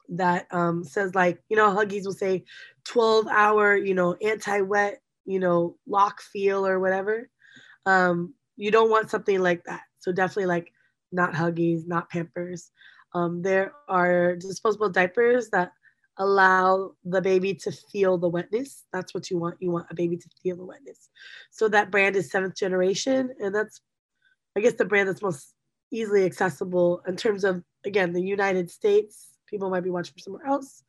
that um, says like you know huggies will say 12 hour you know anti-wet you know lock feel or whatever? Um, you don't want something like that. So definitely like not huggies not pampers. Um, there are disposable diapers that allow the baby to feel the wetness. That's what you want. You want a baby to feel the wetness. So that brand is seventh generation and that's i guess the brand that's most easily accessible in terms of again the United States. People might be watching from somewhere else.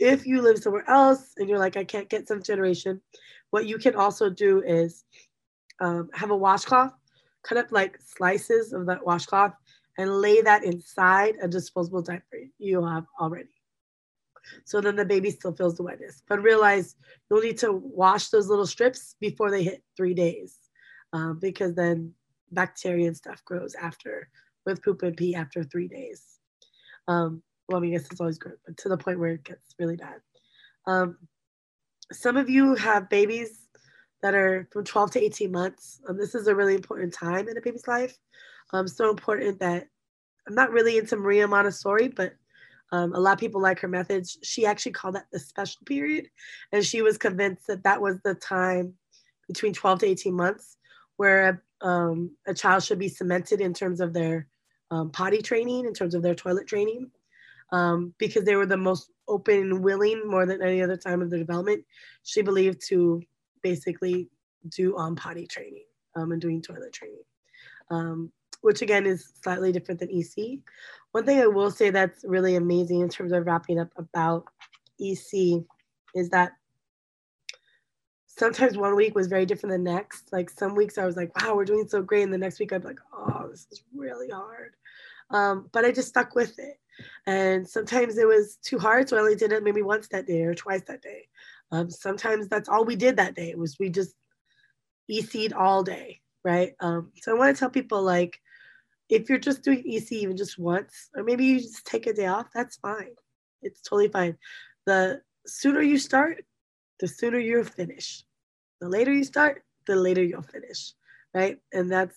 If you live somewhere else and you're like, I can't get seventh generation, what you can also do is um, have a washcloth, cut up like slices of that washcloth, and lay that inside a disposable diaper you have already. So then the baby still feels the wetness. But realize you'll need to wash those little strips before they hit three days, um, because then bacteria and stuff grows after with poop and pee after three days. Um, well, I mean, I guess it's always good, but to the point where it gets really bad. Um, some of you have babies that are from 12 to 18 months. Um, this is a really important time in a baby's life. Um, so important that I'm not really into Maria Montessori, but um, a lot of people like her methods. She actually called that the special period, and she was convinced that that was the time between 12 to 18 months where um, a child should be cemented in terms of their um, potty training, in terms of their toilet training, um, because they were the most open and willing more than any other time of their development. She believed to basically do on potty training um, and doing toilet training, um, which again is slightly different than EC. One thing I will say that's really amazing in terms of wrapping up about EC is that sometimes one week was very different than next. Like some weeks I was like, wow, we're doing so great. And the next week I'd be like, oh, this is really hard. Um, but I just stuck with it. And sometimes it was too hard. So I only did it maybe once that day or twice that day. Um, sometimes that's all we did that day was we just EC'd all day, right? Um, so I want to tell people like, if you're just doing EC even just once, or maybe you just take a day off, that's fine. It's totally fine. The sooner you start, the sooner you finish. The later you start, the later you'll finish, right? And that's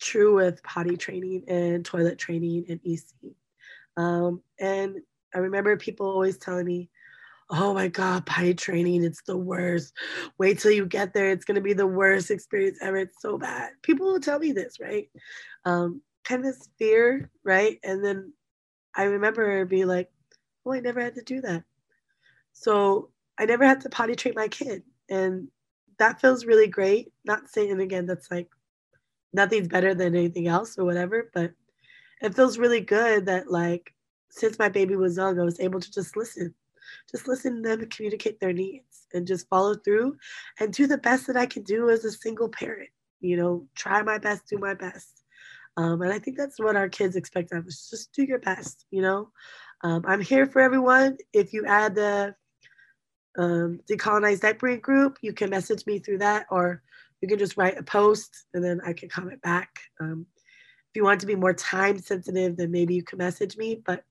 true with potty training and toilet training and EC. Um, and I remember people always telling me, oh my God, potty training, it's the worst. Wait till you get there. It's going to be the worst experience ever. It's so bad. People will tell me this, right? Um, kind of this fear, right? And then I remember being like, oh, I never had to do that. So I never had to potty train my kid. And that feels really great. Not saying again, that's like nothing's better than anything else or whatever, but it feels really good that like since my baby was young, I was able to just listen, just listen to them communicate their needs and just follow through and do the best that I can do as a single parent. You know, try my best, do my best. Um, and I think that's what our kids expect of us. Just do your best, you know. Um, I'm here for everyone. If you add the um, decolonized diapering group, you can message me through that, or you can just write a post and then I can comment back. Um, if you want to be more time sensitive, then maybe you can message me. But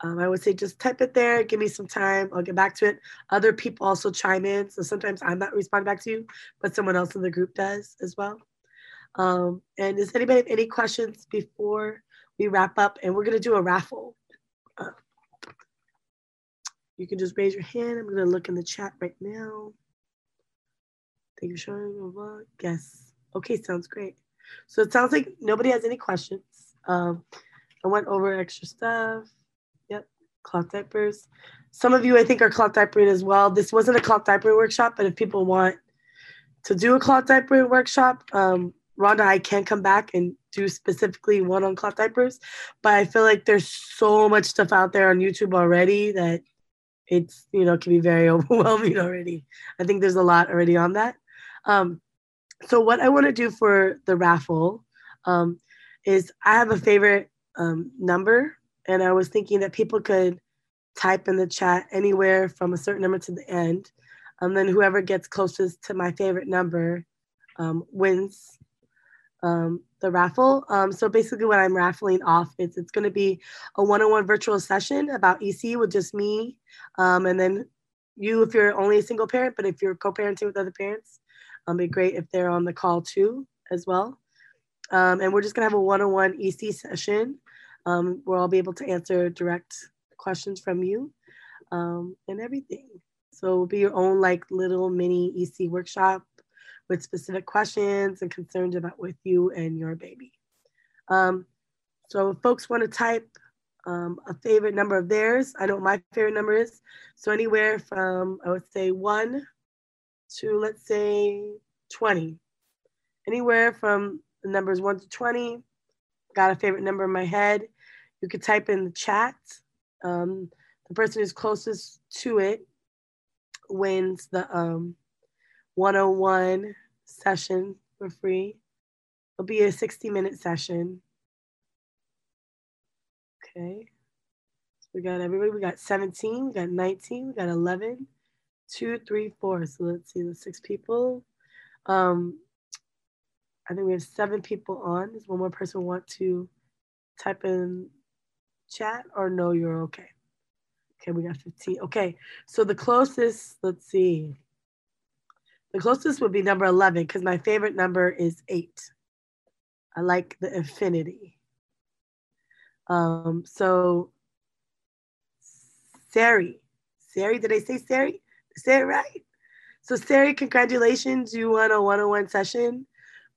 um, I would say just type it there, give me some time, I'll get back to it. Other people also chime in. So sometimes I'm not responding back to you, but someone else in the group does as well. Um, and does anybody have any questions before we wrap up? And we're going to do a raffle. You can just raise your hand. I'm to look in the chat right now. Thank you for showing. Yes. Okay, sounds great. So it sounds like nobody has any questions. Um, I went over extra stuff. Yep, cloth diapers. Some of you, I think, are cloth diapering as well. This wasn't a cloth diapering workshop, but if people want to do a cloth diapering workshop, um, Rhonda, I can come back and do specifically one on cloth diapers, but I feel like there's so much stuff out there on YouTube already that it's you know can be very overwhelming already. I think there's a lot already on that. Um, so what I want to do for the raffle um, is I have a favorite um, number, and I was thinking that people could type in the chat anywhere from a certain number to the end, and then whoever gets closest to my favorite number um, wins um, the raffle. Um, so basically, what I'm raffling off is it's going to be a one-on-one virtual session about EC with just me, um, and then you if you're only a single parent, but if you're co-parenting with other parents, um, it'd be great if they're on the call too as well. Um, and we're just gonna have a one-on-one EC session um, where I'll be able to answer direct questions from you um, and everything. So it'll be your own like little mini EC workshop with specific questions and concerns about with you and your baby. Um, so if folks want to type um, a favorite number of theirs, I know my favorite number is. So anywhere from, I would say one to let's say 20. Anywhere from the numbers one to 20. Got a favorite number in my head. You could type in the chat. Um, the person who's closest to it wins the um, 101 session for free. It'll be a 60 minute session. Okay. So we got everybody. We got 17, we got 19, we got 11, two, three, four. So let's see the six people. Um, I think we have seven people on. Does one more person want to type in chat or no, you're okay? Okay, we got 15. Okay, so the closest, let's see. The closest would be number 11 because my favorite number is eight. I like the infinity. Um, so, Sari, Sari, did I say Sari? Say it right. So, Sari, congratulations. You won a one on one session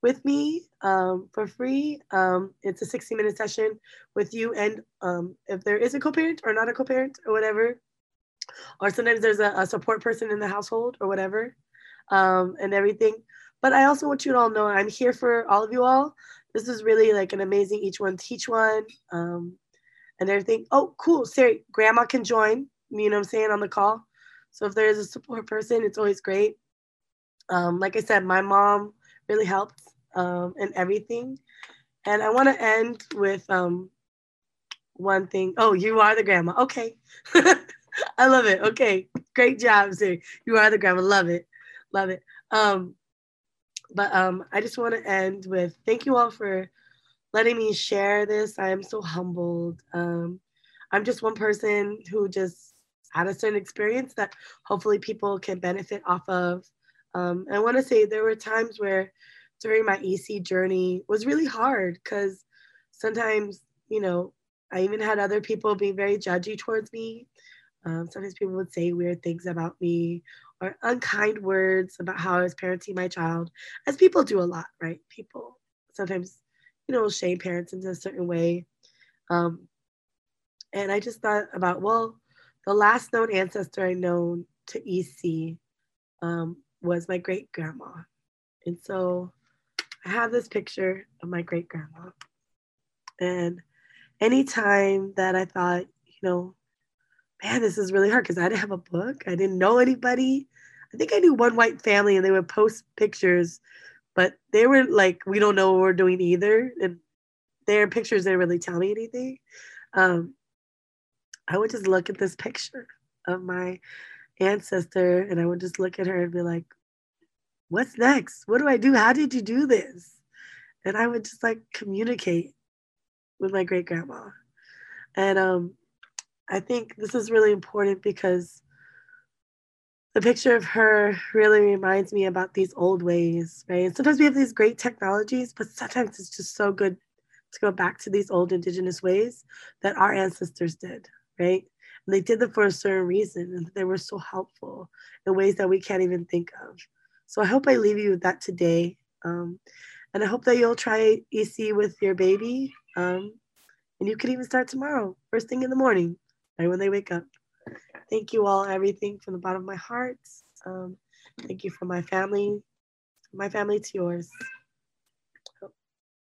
with me um, for free. Um, it's a 60 minute session with you. And um, if there is a co parent or not a co parent or whatever, or sometimes there's a, a support person in the household or whatever, um, and everything. But I also want you to all know I'm here for all of you all. This is really like an amazing each one teach one um, and everything. Oh, cool. Sari, grandma can join, you know I'm saying, on the call. So if there is a support person, it's always great. Um, like I said, my mom really helped um, and everything. And I want to end with um, one thing. Oh, you are the grandma. Okay. I love it. Okay. Great job, Sari. You are the grandma. Love it love it. Um, but um, I just want to end with thank you all for letting me share this. I am so humbled. Um, I'm just one person who just had a certain experience that hopefully people can benefit off of. Um, I want to say there were times where during my EC journey was really hard because sometimes, you know, I even had other people be very judgy towards me. Um, sometimes people would say weird things about me or unkind words about how I was parenting my child, as people do a lot, right? People sometimes, you know, shame parents into a certain way. Um, and I just thought about, well, the last known ancestor I know to EC um, was my great grandma. And so I have this picture of my great grandma. And anytime that I thought, you know, man, this is really hard because I didn't have a book, I didn't know anybody. I think I knew one white family and they would post pictures, but they were like, we don't know what we're doing either. And their pictures didn't really tell me anything. Um, I would just look at this picture of my ancestor and I would just look at her and be like, what's next? What do I do? How did you do this? And I would just like communicate with my great grandma. And um, I think this is really important because the picture of her really reminds me about these old ways, right? And sometimes we have these great technologies, but sometimes it's just so good to go back to these old indigenous ways that our ancestors did, right? And they did them for a certain reason, and they were so helpful in ways that we can't even think of. So I hope I leave you with that today. Um, and I hope that you'll try EC with your baby. Um, and you can even start tomorrow, first thing in the morning, right when they wake up. Thank you all, everything from the bottom of my heart. Um, thank you for my family, my family to yours.